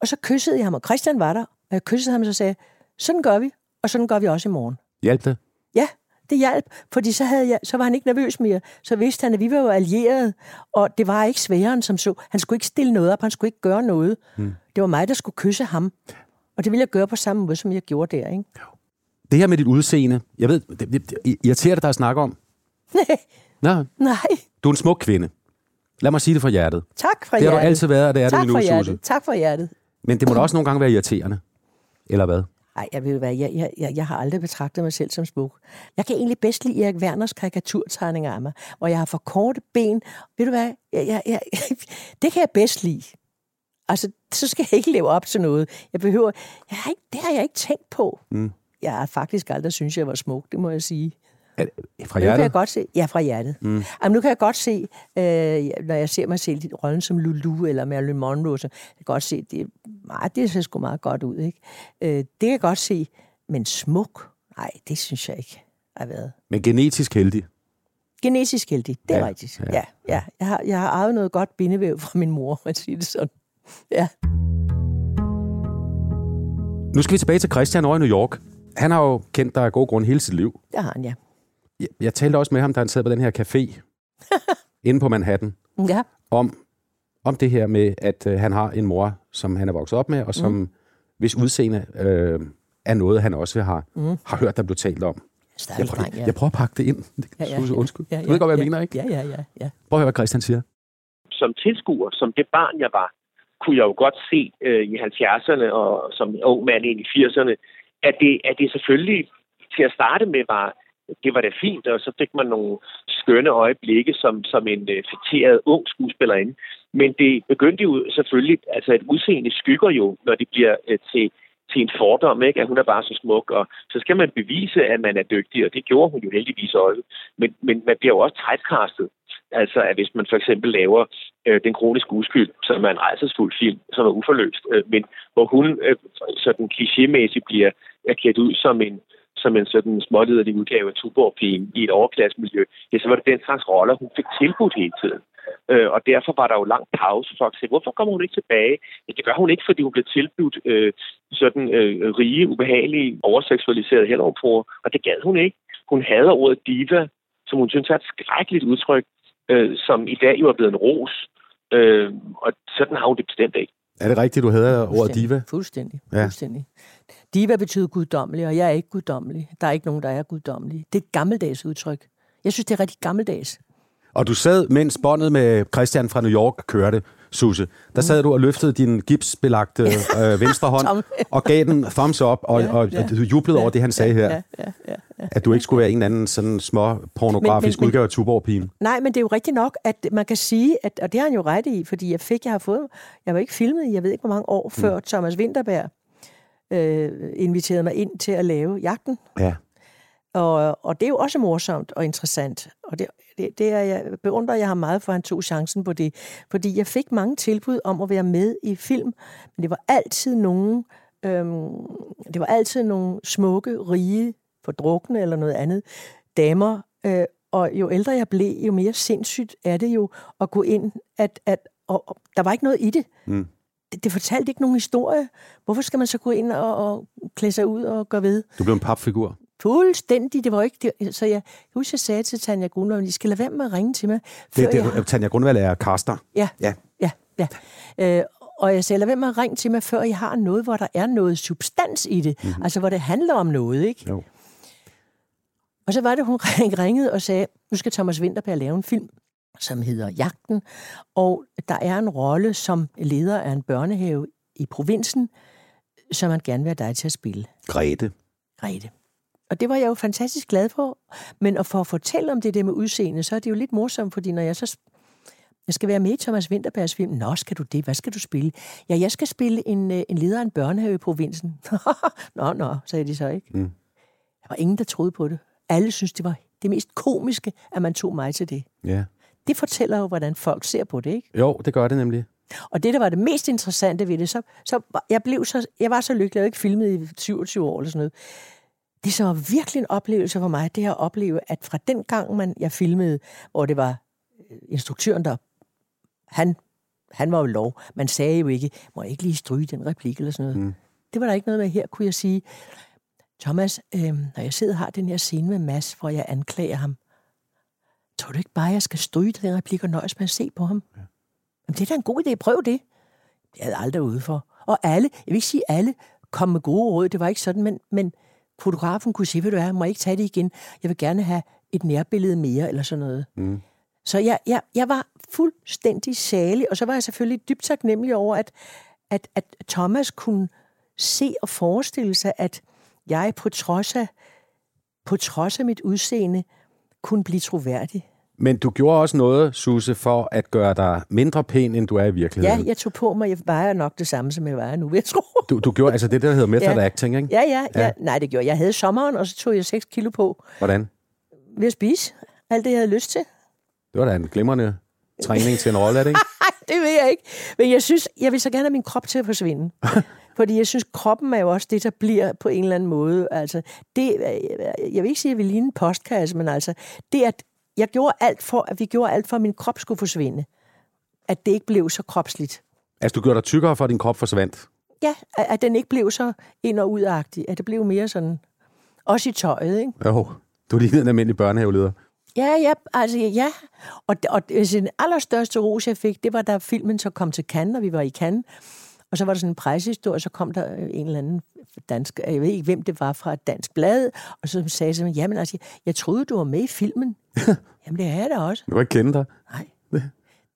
Og så kyssede jeg ham, og Christian var der, og jeg kyssede ham, og så sagde sådan gør vi, og sådan gør vi også i morgen. Hjælp det? Ja, det hjalp, fordi så, havde jeg, så var han ikke nervøs mere. Så vidste han, at vi var jo allierede, og det var ikke sværere end som så. Han skulle ikke stille noget op, han skulle ikke gøre noget. Hmm. Det var mig, der skulle kysse ham. Og det ville jeg gøre på samme måde, som jeg gjorde der, ikke? Det her med dit udseende, jeg ved, det, det, det irriterer dig, der snakker om. [laughs] Nej. Nej, Du er en smuk kvinde. Lad mig sige det fra hjertet. tak fra Det har hjertet. du altid været, og det er tak du endnu, for hjertet. Susse. Tak for hjertet. Men det må da også nogle gange være irriterende. Eller hvad? Nej, jeg ved hvad, jeg, jeg, jeg, jeg har aldrig betragtet mig selv som smuk. Jeg kan egentlig bedst lide Erik Werners karikaturtegninger af mig, hvor jeg har for korte ben. Ved du hvad, jeg, jeg, jeg, [laughs] det kan jeg bedst lide. Altså, så skal jeg ikke leve op til noget. Jeg behøver, jeg har ikke, det har jeg ikke tænkt på. Mm. Jeg har faktisk aldrig synes jeg var smuk, det må jeg sige. Fra Nu kan hjertet? jeg godt se, ja, fra hjertet. Mm. Jamen, nu kan jeg godt se, øh, når jeg ser mig selv i rollen som Lulu eller Marilyn Monroe, så jeg kan godt se, det, meget, det ser sgu meget godt ud, ikke? Øh, det kan jeg godt se, men smuk, nej, det synes jeg ikke har været. Men genetisk heldig. Genetisk heldig, det er Ja, rigtigt. ja. Ja, ja. Jeg, har, jeg har arvet noget godt bindevæv fra min mor, at sige det sådan. Ja. Nu skal vi tilbage til Christian over i New York. Han har jo kendt dig af god grund hele sit liv. Det har han, ja. Jeg, jeg talte også med ham, da han sad på den her café [laughs] inde på Manhattan, Ja, om, om det her med, at øh, han har en mor, som han er vokset op med, og som mm. hvis udseende øh, er noget, han også har, Mm. har hørt, der blev talt om. Jeg prøver, dreng, ja. jeg prøver at pakke det ind. Ja, ja, ja. undskyld. Ja, Du ved godt, hvad jeg ja, mener, ikke? Ja, ja, ja. ja. Prøv at høre, hvad Christian siger. som tilskuer, som det barn, jeg var, kunne jeg jo godt se øh, i 70'erne og som ung mand ind i 80'erne, at det, at det selvfølgelig til at starte med var, det var da fint, og så fik man nogle skønne øjeblikke som, som en øh, fætteret ung skuespillerinde. Men det begyndte jo selvfølgelig, altså et udseende skygger jo, når det bliver øh, til, til en fordom, ikke? at hun er bare så smuk, og så skal man bevise, at man er dygtig, og det gjorde hun jo heldigvis også. Men, men man bliver jo også typecastet. Altså, at hvis man for eksempel laver øh, Den kroniske uskyld, som er en rejsesfuld film, som er uforløst, øh, men hvor hun øh, sådan klichémæssigt bliver erklæret ud som en, som en sådan smålederlig udgave af Tuborg-pigen i et overklassemiljø, ja, så var det den slags roller, hun fik tilbudt hele tiden. Øh, og derfor var der jo lang pause for at se, hvorfor kommer hun ikke tilbage? Ja, det gør hun ikke, fordi hun blev tilbudt øh, sådan øh, rige, ubehagelige, overseksualiserede helårpor, og det gad hun ikke. Hun hader ordet diva, som hun synes er et skrækkeligt udtryk, øh, som i dag jo er blevet en ros. Øh, og sådan har hun det bestemt ikke. Er det rigtigt, du havde ordet diva? Fuldstændig. Ja. Fuldstændig. Diva betyder guddommelig, og jeg er ikke guddommelig. Der er ikke nogen, der er guddommelig. Det er et gammeldags udtryk. Jeg synes, det er rigtig gammeldags. Og du sad, mens båndet med Christian fra New York kørte, Susse, der sad du og løftede din gipsbelagte øh, venstre hånd og gav den thumbs up og, Ja, og, ja. og jublede over det, han sagde her. Ja, ja, ja, ja. At du ikke skulle være en eller anden sådan små pornografisk Men- men- men- udgave af Tuborg-pigen. Nej, men det er jo rigtigt nok, at man kan sige, at, og det har han jo ret i, fordi jeg fik, jeg har fået, jeg var ikke filmet jeg ved ikke, hvor mange år Mm. før Thomas Winterberg øh, inviterede mig ind til at lave jagten. Ja. Og, og det er jo også morsomt og interessant. Og det, det, det er jeg beundrer jeg ham meget for, at han tog chancen på det. Fordi jeg fik mange tilbud om at være med i film, men det var altid nogen, øhm, det var altid nogle smukke, rige, fordrukne eller noget andet damer. Øh, og jo ældre jeg blev, jo mere sindssygt er det jo at gå ind, at, at og, og der var ikke noget i det. Mm. det. Det fortalte ikke nogen historie. Hvorfor skal man så gå ind og, og klæde sig ud og gøre ved? Du blev en papfigur. Fuldstændig. Det var ikke det. Så jeg husker, jeg sagde til Tanja Grundlund, I skal lade være med at ringe til mig. Det, før jeg- det, Tanja Grundvald er caster. Ja, Ja. ja, ja. Øh, og jeg sagde, lad være med at ringe til mig, før jeg har noget, hvor der er noget substans i det. Mm-hmm. Altså, hvor det handler om noget, ikke? Jo. Og så var det, hun ring- [laughs] ringede og sagde, nu skal Thomas Winterberg lave en film, som hedder Jagten. Og der er en rolle som leder af en børnehave i provinsen, som man gerne vil have dig til at spille. Grete. Grete. Og det var jeg jo fantastisk glad for. Men at for at fortælle om det der med udseende, så er det jo lidt morsomt, fordi når jeg så jeg skal være med i Thomas Winterbergs film. Nå, skal du det? Hvad skal du spille? Ja, jeg skal spille en, øh, en leder af en børnehave i provinsen. [laughs] nå, nå, sagde de så, ikke? Mm. Der var ingen, der troede på det. Alle synes det var det mest komiske, at man tog mig til det. Ja. Det fortæller jo, hvordan folk ser på det, ikke? Jo, det gør det nemlig. Og det, der var det mest interessante ved det, så, så jeg, blev så, jeg var så lykkelig, jeg var ikke filmet i 27 år eller sådan noget. Det, som var virkelig en oplevelse for mig, det er at opleve, at fra den gang, man, jeg filmede, hvor det var øh, instruktøren, der han, han var jo lov. Man sagde jo ikke, må jeg ikke lige stryge den replik eller sådan noget. Mm. Mm. Det var der ikke noget med. Her kunne jeg sige, Thomas, øh, når jeg sidder og har den her scene med Mads, hvor jeg anklager ham, tror du ikke bare, jeg skal stryge den replik og nøjes med at se på ham? Ja. Jamen, det er da en god idé. Prøv det. Det havde jeg aldrig ude for. Og alle, jeg vil ikke sige alle, kom med gode råd. Det var ikke sådan, men, men fotografen kunne sige, ved du hvad, må jeg ikke tage det igen? Jeg vil gerne have et nærbillede mere, eller sådan noget. Mm. Så jeg, jeg, jeg var fuldstændig salig, og så var jeg selvfølgelig dybt taknemmelig over, at, at, at Thomas kunne se og forestille sig, at jeg på trods af, på trods af mit udseende kunne blive troværdig. Men du gjorde også noget, Susse, for at gøre dig mindre pæn, end du er i Ja, virkeligheden. jeg tog på mig, jeg vejer nok det samme, som jeg vejer nu, vil jeg tro. Du, du gjorde altså det, der hedder method Ja. acting, ikke? Ja, ja, ja, Ja. Nej, det gjorde jeg. Jeg havde sommeren, og så tog jeg 6 kilo på Hvordan? ved at spise alt det, jeg havde lyst til. Det var da en glimrende træning til en rolle, er det ikke? [laughs] det ved jeg ikke. Men jeg synes, jeg vil så gerne have min krop til at forsvinde. [laughs] Fordi jeg synes, kroppen er jo også det, der bliver på en eller anden måde. Altså, det, jeg vil ikke sige, at vi ligner en postkasse, men altså, det at jeg gjorde alt for, at vi gjorde alt for, at min krop skulle forsvinde. At det ikke blev så kropsligt. Altså, du gjorde dig tykkere, for at din krop forsvandt. Ja, at, at den ikke blev så ind- og udagtig. At det blev mere sådan, også i tøjet, ikke? Jo, du lignede en almindelig børnehaveleder. Ja, ja, altså ja. Og, og altså, den allerstørste ros, jeg fik, det var, da filmen så kom til Cannes, og vi var i Cannes. Og så var der sådan en prejsehistorie, så kom der øh, en eller anden dansk, jeg ved ikke, hvem det var fra et dansk blad, og så sagde jeg, jamen altså, jeg troede, du var med i filmen. [laughs] jamen, det er jeg da også. Du kan ikke kende dig.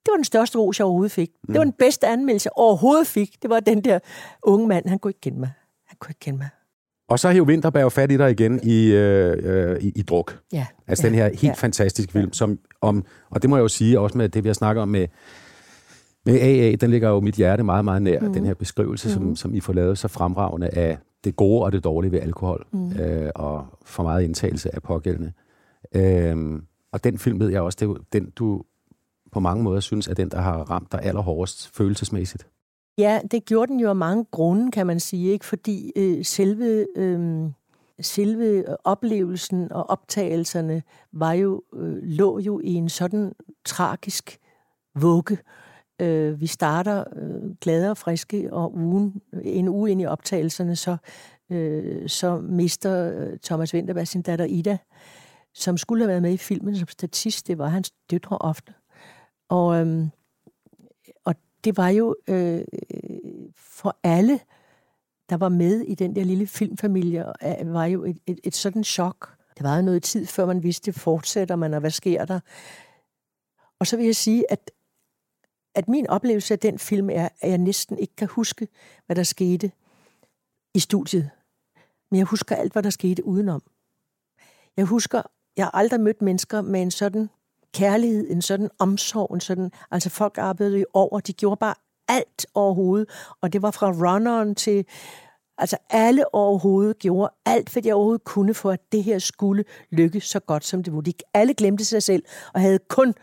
Det var den største ros, jeg overhovedet fik. Det var den bedste anmeldelse, jeg overhovedet fik. Det var den der unge mand, han kunne ikke kende mig. Han kunne ikke kende mig. Og så hiv Vinterberg fat i dig igen i, øh, øh, i, i druk. Ja. Altså ja. den her helt ja. fantastiske film, som om, og det må jeg jo sige også med det, vi har snakket om med, med AA, den ligger jo mit hjerte meget, meget nær, mm. den her beskrivelse, mm. som, som I får lavet så fremragende af det gode og det dårlige ved alkohol, mm. øh, og for meget indtagelse af pågældende. Øhm, og den film ved jeg også, det er jo den, du på mange måder synes er den, der har ramt dig allerhårdest følelsesmæssigt? Ja, det gjorde den jo af mange grunde, kan man sige, ikke? fordi øh, selve, øh, selve oplevelsen og optagelserne var jo, øh, lå jo i en sådan tragisk vugge. Øh, Øh, vi starter øh, glade og friske, og ugen, en uge ind i optagelserne, så, øh, så mister øh, Thomas Winterberg sin datter Ida, som skulle have været med i filmen som statist. Det var hans døtre ofte. Og, øh, og det var jo øh, for alle, der var med i den der lille filmfamilie, øh, var jo et, et, et sådan chok. Det var jo noget tid, før man vidste, fortsætter man, og hvad sker der? Og så vil jeg sige, at, at min oplevelse af den film er, at jeg næsten ikke kan huske, hvad der skete i studiet. Men jeg husker alt, hvad der skete udenom. Jeg husker, jeg har aldrig mødt mennesker med en sådan kærlighed, en sådan omsorg, en sådan, altså folk arbejdede jo over, de gjorde bare alt overhovedet, og det var fra runneren til, altså alle overhovedet gjorde alt, hvad de overhovedet kunne for, at det her skulle lykkes så godt, som det ville. De alle glemte sig selv, og havde kun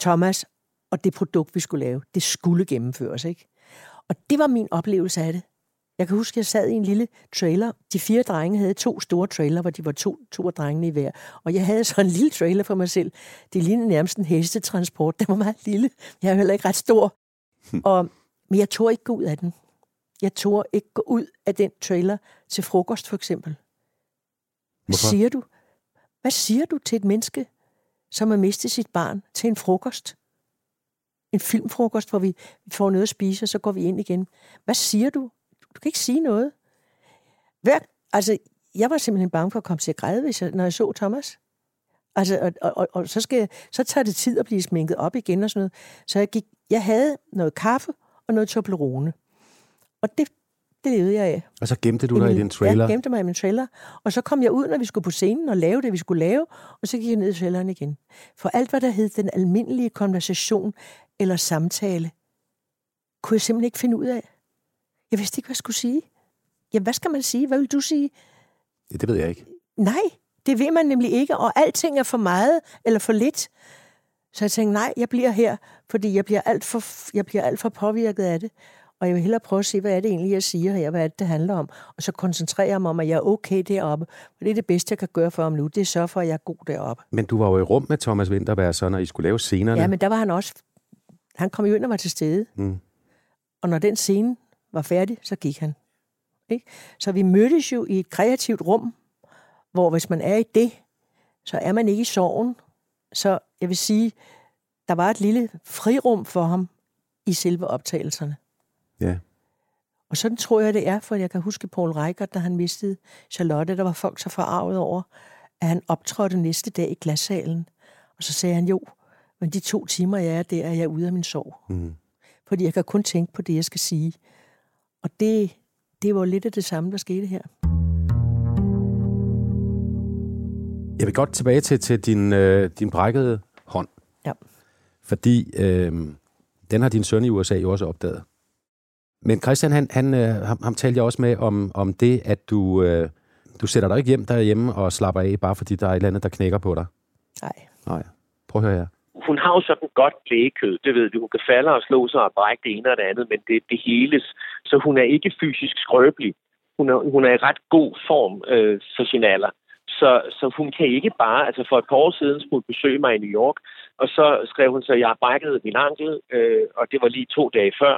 Thomas og det produkt, vi skulle lave. Det skulle gennemføres, ikke? Og det var min oplevelse af det. Jeg kan huske, at jeg sad i en lille trailer. De fire drenge havde to store trailer, hvor de var to, to af drengene i hver. Og jeg havde så en lille trailer for mig selv. Det lignede nærmest en hestetransport. Den var meget lille. Jeg er heller ikke ret stor. Og, men jeg tog ikke gå ud af den. Jeg tog ikke gå ud af den trailer til frokost, for eksempel. Hvad Hvorfor? siger du? Hvad siger du til et menneske, som har mistet sit barn til en frokost? En filmfrokost, hvor vi får noget at spise, og så går vi ind igen. Hvad siger du? Du kan ikke sige noget. Hver, altså, jeg var simpelthen bange for at komme til at græde, hvis jeg, når jeg så Thomas. Altså, og, og, og, og så, skal jeg, så tager det tid at blive sminket op igen og sådan noget. Så jeg, gik, jeg havde noget kaffe og noget Toblerone. Og det, det levede jeg af. Og så gemte du dig i din trailer. Jeg gemte mig i min trailer. Og så kom jeg ud, når vi skulle på scenen og lave det, vi skulle lave, og så gik jeg ned i traileren igen. For alt, hvad der hed den almindelige konversation eller samtale, kunne jeg simpelthen ikke finde ud af. Jeg vidste ikke, hvad jeg skulle sige. Ja, hvad skal man sige? Hvad vil du sige? Ja, det ved jeg ikke. Nej, det ved man nemlig ikke, og alting er for meget eller for lidt. Så jeg tænkte, nej, jeg bliver her, fordi jeg bliver alt for, jeg bliver alt for påvirket af det. Og jeg vil hellere prøve at se, hvad er det egentlig, jeg siger her, hvad er det, det handler om. Og så koncentrere jeg mig om, at jeg er okay deroppe. For det er det bedste, jeg kan gøre for ham nu. Det er så for, at jeg er god deroppe. Men du var jo i rum med Thomas Winterberg, så når I skulle lave scenerne. Ja, men der var han også... Han kom jo ind og var til stede. Mm. Og når den scene var færdig, så gik han. Ikke? Så vi mødtes jo i et kreativt rum, hvor hvis man er i det, så er man ikke i sorgen. Så jeg vil sige, der var et lille frirum for ham i selve optagelserne. Ja. Og sådan tror jeg, det er, for jeg kan huske Paul Reichert, da han mistede Charlotte, der var folk så forarvet over, at han optrådte næste dag i glassalen. Og så sagde han, jo, men de to timer, jeg er der, er jeg ude af min sorg. Mm. Fordi jeg kan kun tænke på det, jeg skal sige. Og det, det var lidt af det samme, der skete her. Jeg vil godt tilbage til, til din, øh, din brækkede hånd. Ja. Fordi øh, den har din søn i USA jo også opdaget. Men Christian, han, han, øh, ham, ham talte jeg også med om, om det, at du, øh, du sætter dig ikke hjem derhjemme og slapper af, bare fordi der er et eller andet, der knækker på dig. Nej. Nej. Prøv at høre her. hun har jo sådan godt lægekød, det ved vi. Hun kan falde og slå sig og brække det ene og det andet, men det, det heles. Så hun er ikke fysisk skrøbelig. Hun er, hun er i ret god form øh, for sin alder. Så, så hun kan ikke bare, altså for et par år siden skulle hun besøge mig i New York, og så skrev hun så, at jeg har brækket min ankel, øh, og det var lige to dage før.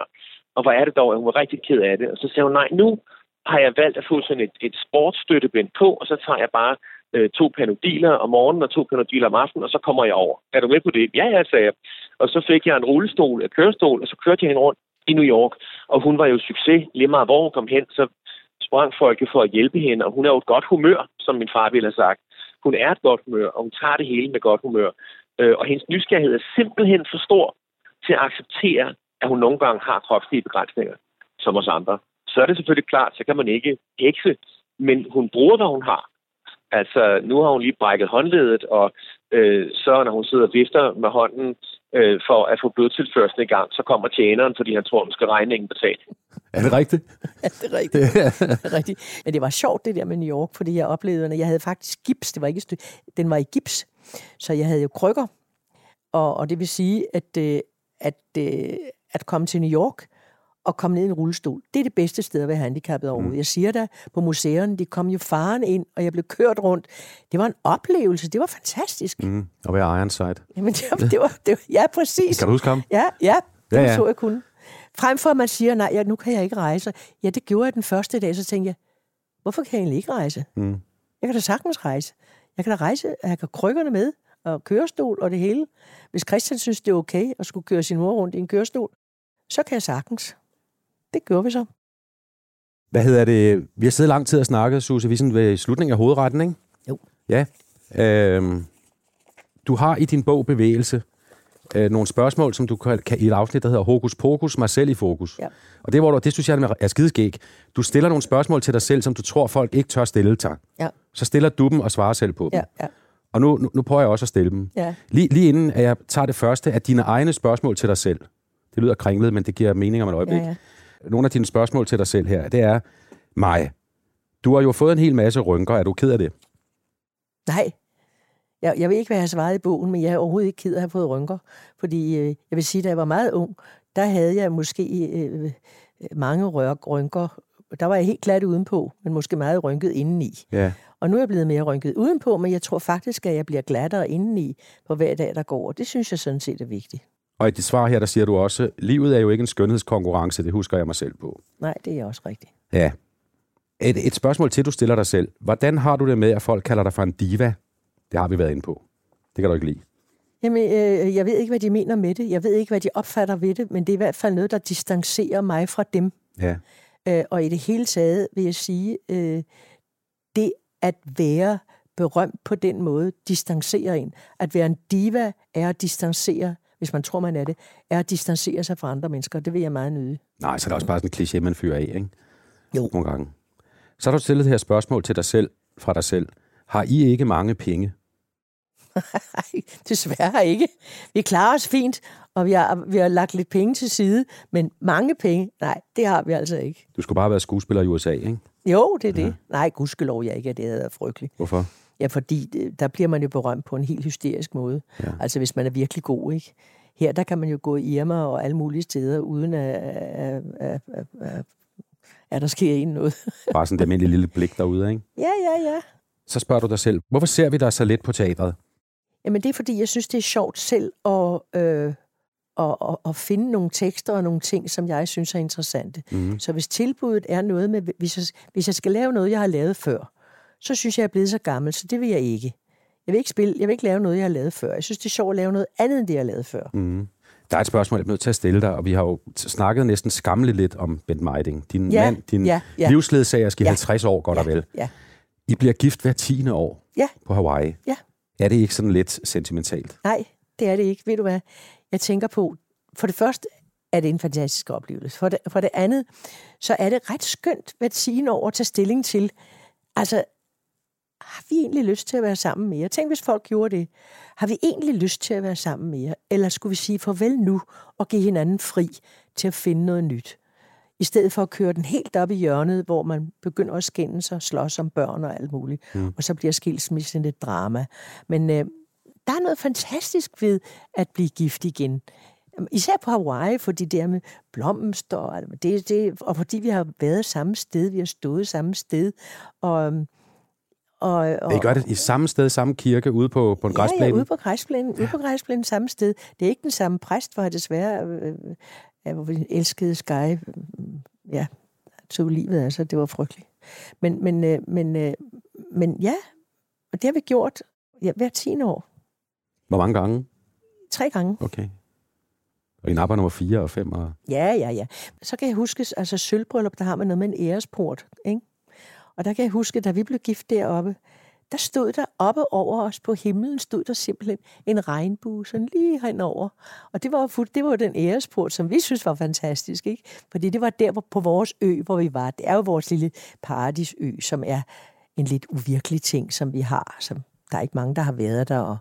Og hvor er det dog, at hun var rigtig ked af det. Og så sagde hun, nej, nu har jeg valgt at få sådan et, et sportsstøttebind på, og så tager jeg bare øh, to panodiler om morgenen og to panodiler om aftenen, og så kommer jeg over. Er du med på det? Ja, ja, sagde jeg. Og så fik jeg en rullestol, en kørestol, og så kørte jeg hende rundt i New York. Og hun var jo succes. Lige meget hvor hun kom hen, så sprang folk for at hjælpe hende, og hun er jo et godt humør, som min far ville have sagt. Hun er et godt humør, og hun tager det hele med godt humør. Øh, og hendes nysgerrighed er simpelthen for stor til at acceptere, at hun nogle gange har kropslige begrænsninger, som os andre. Så er det selvfølgelig klart, så kan man ikke hekse, men hun bruger, hvad hun har. Altså, nu har hun lige brækket håndledet, og øh, så når hun sidder og vifter med hånden øh, for at få blodtilførslen i gang, så kommer tjeneren, fordi han tror, hun skal regningen betale. Er det rigtigt? [laughs] Ja, det er rigtigt. det er rigtigt. Men det var sjovt, det der med New York, fordi jeg oplevede, at jeg havde faktisk gips. Det var ikke styr. Den var i gips, så jeg havde jo krykker. Og, og det vil sige, at, øh, at, øh, at komme til New York og komme ned i en rullestol, det er det bedste sted at være handicappet overhovedet. Mm. Jeg siger da, på museerne, de kom jo faren ind, og jeg blev kørt rundt. Det var en oplevelse, det var fantastisk. Mm. Og være Ironside. Jamen, det var, det var, det var, ja, præcis. Kan du huske ham? Ja, ja, det Ja, ja, så jeg kunne. Frem for at man siger, nej, ja, nu kan jeg ikke rejse. Ja, det gjorde jeg den første dag, så tænkte jeg, hvorfor kan jeg egentlig ikke rejse? Mm. Jeg kan da sagtens rejse. Jeg kan da rejse, jeg kan krykkerne med, og kørestol og det hele. Hvis Christian synes, det er okay at skulle køre sin mor rundt i en kørestol, så kan jeg sagtens. Det gjorde vi så. Hvad hedder det? Vi har siddet lang tid og snakket, Susie. Vi er sådan ved slutningen af hovedretten, ikke? Jo. Ja. Øhm, du har i din bog Bevægelse øh, nogle spørgsmål, som du kan, kan i et afsnit, der hedder Hokus Pokus, mig selv i fokus. Ja. Og det, hvor du, det synes jeg er skideskæg. Du stiller nogle spørgsmål til dig selv, som du tror, folk ikke tør stille dig. Ja. Så stiller du dem og svarer selv på dem. Ja, ja, Og nu, nu, nu prøver jeg også at stille dem. ja. Lige, lige inden at jeg tager det første af dine egne spørgsmål til dig selv. Det lyder kringlet, men det giver mening om et øjeblik. ja, ja. Nogle af dine spørgsmål til dig selv her, det er, mig, du har jo fået en hel masse rynker. Er du ked af det? Nej. Jeg, jeg ved ikke, hvad jeg har svaret i bogen, men jeg er overhovedet ikke ked af at have fået rynker. Fordi øh, jeg vil sige, da jeg var meget ung, der havde jeg måske øh, mange rør- rynker. Der var jeg helt glat udenpå, men måske meget rynket indeni. Ja. Og nu er jeg blevet mere rynket udenpå, men jeg tror faktisk, at jeg bliver glattere indeni på hver dag, der går. Og det synes jeg sådan set er vigtigt. Og i dit svar her, der siger du også, livet er jo ikke en skønhedskonkurrence, det husker jeg mig selv på. Nej, det er også rigtigt. Ja. Et, et spørgsmål til, du stiller dig selv. Hvordan har du det med, at folk kalder dig for en diva? Det har vi været inde på. Det kan du ikke lide. Jamen, øh, jeg ved ikke, hvad de mener med det. Jeg ved ikke, hvad de opfatter ved det, men det er i hvert fald noget, der distancerer mig fra dem. Ja. Øh, og i det hele taget vil jeg sige, øh, det at være berømt på den måde distancerer en. At være en diva er at distancere, hvis man tror, man er det, er at distancere sig fra andre mennesker. Det vil jeg meget nyde. Nej, så er det også bare sådan en kliché, man fyrer af, ikke? Jo. Nogle gange. Så har du stillet det her spørgsmål til dig selv, fra dig selv. Har I ikke mange penge? [laughs] Nej, desværre ikke. Vi klarer os fint, og vi har, vi har lagt lidt penge til side, men mange penge, nej, det har vi altså ikke. Du skulle bare været skuespiller i USA, ikke? Jo, det er det. Ja. Nej, gudskelov jeg ikke, at det havde været frygteligt. Hvorfor? Ja, fordi øh, der bliver man jo berømt på en helt hysterisk måde. Ja. Altså hvis man er virkelig god, ikke? Her der kan man jo gå i Irma og alle mulige steder, uden at, at, at, at, at, at der sker en noget. [laughs] Bare sådan et almindeligt lille blik derude, ikke? ja, ja, ja. Så spørger du dig selv, hvorfor ser vi dig så lidt på teatret? Jamen det er fordi, jeg synes, det er sjovt selv at, øh, at, at, at finde nogle tekster og nogle ting, som jeg synes er interessante. Mhm. Så hvis tilbuddet er noget med, hvis jeg, hvis jeg skal lave noget, jeg har lavet før, så synes jeg, jeg er blevet så gammel, så det vil jeg ikke. Jeg vil ikke, spille, jeg vil ikke lave noget, jeg har lavet før. Jeg synes, det er sjovt at lave noget andet, end det, jeg har lavet før. Mm. Der er et spørgsmål, jeg er nødt til at stille dig, og vi har jo snakket næsten skammeligt lidt om Bent Meiding. Din Ja, mand, din ja, ja. livsledsager, skal Ja. 50 år, godt og vel. Ja, I bliver gift hver tiende år ja, på Hawaii. ja. Er det ikke sådan lidt sentimentalt? Nej, det er det ikke. Ved du hvad? Jeg tænker på, for det første er det en fantastisk oplevelse. For det, for det andet, så er det ret skønt hvert tiende år at tage stilling til, altså, har vi egentlig lyst til at være sammen mere? Tænk, hvis folk gjorde det. Har vi egentlig lyst til at være sammen mere? Eller skulle vi sige farvel nu og give hinanden fri til at finde noget nyt? I stedet for at køre den helt op i hjørnet, hvor man begynder at skændes og slås om børn og alt muligt. Mm. Og så bliver skilsmissen et drama. Men øh, der er noget fantastisk ved at blive gift igen. Især på Hawaii, for det der med blomster, og det, det, og fordi vi har været samme sted, vi har stået samme sted. Og, øhm, og, og, I gør det i samme sted, samme kirke, ude på, på en Ja, græsplæne? ja, ude på græsplænen, ude på græsplænen samme sted. Det er ikke den samme præst, hvor jeg desværre, øh, øh, hvor vi elskede Sky, øh, ja, tog livet sig. Det var frygteligt. Men, men, øh, men, øh, men ja, og det har vi gjort ja, hver 10 år. Hvor mange gange? Tre gange. Okay. Og I napper nummer 4 og 5 og... Ja, ja, ja. Så kan jeg huske, altså sølvbryllup, der har man noget med en æresport, ikke? Og der kan jeg huske, da vi blev gift deroppe, der stod der oppe over os på himlen, stod der simpelthen en regnbue, sådan lige henover. Og det var, fuld- det var den æresport, som vi synes var fantastisk, ikke? Fordi det var der hvor- på vores ø, hvor vi var. Det er jo vores lille paradisø, som er en lidt uvirkelig ting, som vi har. Som, der er ikke mange, der har været der, og,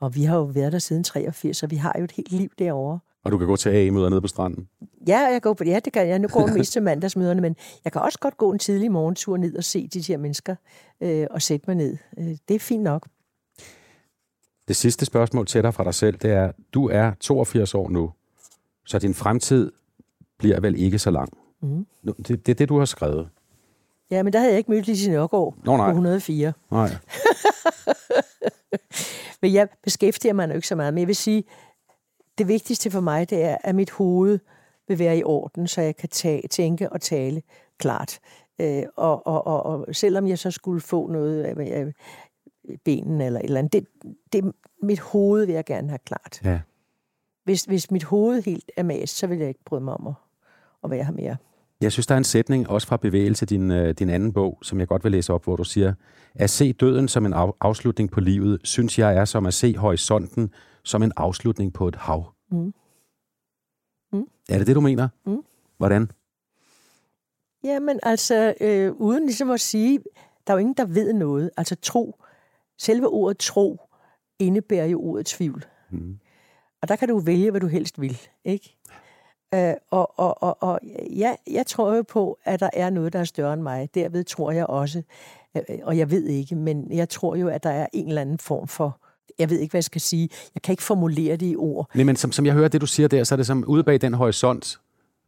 og vi har jo været der siden 83, så vi har jo et helt liv derovre. Og du kan gå til AA-møder nede på stranden. Ja, jeg går på, ja, det kan jeg. Nu går [laughs] jeg mest til mandagsmøderne, men jeg kan også godt gå en tidlig morgentur ned og se de her mennesker øh, og sætte mig ned. Øh, det er fint nok. Det sidste spørgsmål til dig fra dig selv, det er, du er 82 år nu, så din fremtid bliver vel ikke så lang. Mm. Det, det er det, du har skrevet. Ja, men der havde jeg ikke mødt Lise Nørgaard Nå, nej. på 104. Nej. [laughs] Men jeg beskæftiger mig jo ikke så meget. Men jeg vil sige, det vigtigste for mig, det er, at mit hoved vil være i orden, så jeg kan tage, tænke og tale klart. Øh, og, og, og, og selvom jeg så skulle få noget af, af benen eller et eller andet, det, det, mit hoved vil jeg gerne have klart. Ja. Hvis, hvis mit hoved helt er mast, så vil jeg ikke bryde mig om at, at være her mere. Jeg synes, der er en sætning, også fra Bevægelse, din, øh, din anden bog, som jeg godt vil læse op, hvor du siger, at se døden som en af, afslutning på livet, synes jeg er som at se horisonten som en afslutning på et hav. Mm. Mm. Er det det, du mener? Mm. Hvordan? Jamen altså, øh, uden ligesom at sige, der er jo ingen, der ved noget. Altså tro, selve ordet tro, indebærer jo ordet tvivl. Mm. Og der kan du vælge, hvad du helst vil, ikke? Øh, og og, og, og ja, jeg tror jo på, at der er noget, der er større end mig. Derved tror jeg også, øh, og jeg ved ikke, men jeg tror jo, at der er en eller anden form for, jeg ved ikke, hvad jeg skal sige, jeg kan ikke formulere det i ord. Nej, men som, som jeg hører det, du siger der, så er det som ude bag den horisont,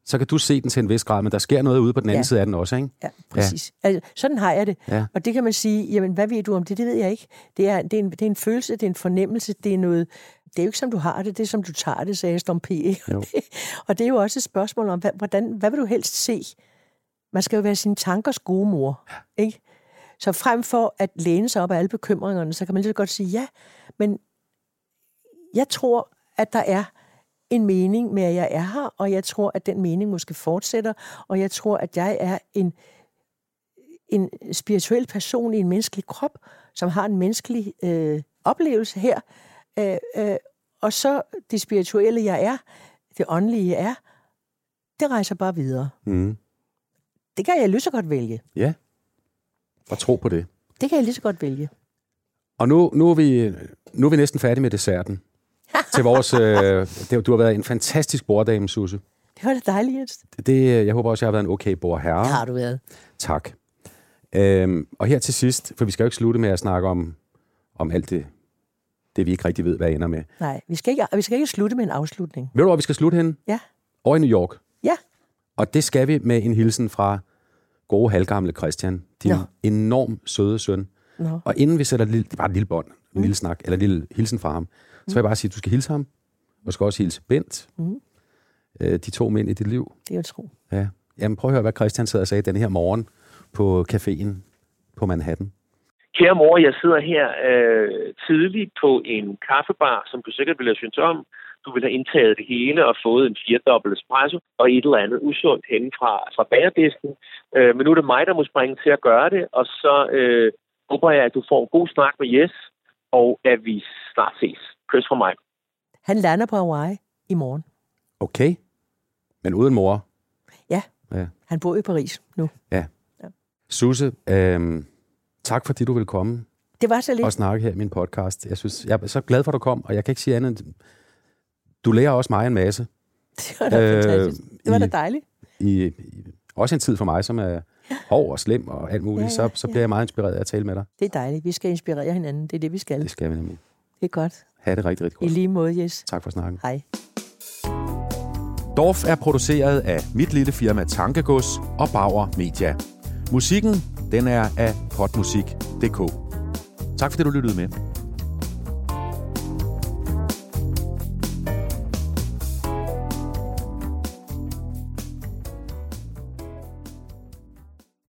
så kan du se den til en vis grad, men der sker noget ude på den anden Ja. ja. side af den også, ikke? Ja, præcis. Ja. Altså, sådan har jeg det. Ja. Og det kan man sige, jamen hvad ved du om det? Det ved jeg ikke. Det er, det er, en, det er en følelse, det er en fornemmelse, det er noget... Det er jo ikke, som du har det, det er, som du tager det, sagde Storm P. [laughs] Og det er jo også et spørgsmål om, hvordan, hvad vil du helst se? Man skal jo være sine tankers gode mor, ikke? Så frem for at læne sig op af alle bekymringerne, så kan man lige så godt sige, ja, men jeg tror, at der er en mening med, at jeg er her, og jeg tror, at den mening måske fortsætter, og jeg tror, at jeg er en, en spirituel person i en menneskelig krop, som har en menneskelig øh, oplevelse her. Øh, øh, og så det spirituelle, jeg er, det åndelige, jeg er, det rejser bare videre. Mm. Det kan jeg lige så godt vælge. Ja. Og tro på det. Det kan jeg lige så godt vælge. Og nu, nu, er vi, nu er vi næsten færdige med desserten. [laughs] til vores, øh, du har været en fantastisk borddame, Susse. Det var det dejligt, Jens. Det, jeg håber også, jeg har været en okay bordherre. Det har du været. Tak. Øhm, og her til sidst, for vi skal jo ikke slutte med at snakke om, om alt det, det, vi ikke rigtig ved, hvad ender med. Nej, vi skal, ikke, vi skal ikke slutte med en afslutning. Ved du, hvor vi skal slutte henne? Ja. Over i New York. Ja. Og det skal vi med en hilsen fra gode halvgamle Christian, din Nå. enorm søde søn. Nå. Og inden vi sætter et lille, er bare et lille bånd, en mm. lille snak, eller en lille hilsen fra ham, så vil jeg bare sige, at du skal hilse ham. Du skal også hilse Bent, Mm. øh, de to mænd i dit liv. Det er jo tro. Ja. Jamen prøv at høre, hvad Christian sidder og sagde den her morgen på caféen på Manhattan. Kære mor, jeg sidder her øh, tidligt på en kaffebar, som du sikkert vil have syntes om. Du vil have indtaget det hele og fået en firedobbelt espresso og et eller andet usundt hen fra, fra bagerdisken. Øh, men nu er det mig, der må springe til at gøre det, og så øh, håber jeg, at du får en god snak med Jes, og at vi snart ses. Kys fra mig. Han lander på Hawaii i morgen. Okay, men uden mor. Ja, Ja. han bor i Paris nu. ja. Susse, øhm, tak fordi du vil komme Det var så lidt. og snakke her i min podcast. Jeg, synes, jeg er så glad for, at du kom, og jeg kan ikke sige andet. end- Du lærer også mig en masse. [laughs] Det var da Øh, fantastisk. Det var da i- dejligt. I, i, også en tid for mig, som er hård og slem og alt muligt, Ja, ja, så, så bliver jeg meget inspireret af at tale med dig. Det er dejligt. Vi skal inspirere hinanden. Det er det, vi skal. Det skal vi nemlig. Det er godt. Ha' det rigtig, rigtig I godt. lige måde, Jes. Tak for snakken. Hej. Dorf er produceret af mit lille firma Tankegods og Bauer Media. Musikken, den er af potmusik.dk. Tak fordi du lyttede med.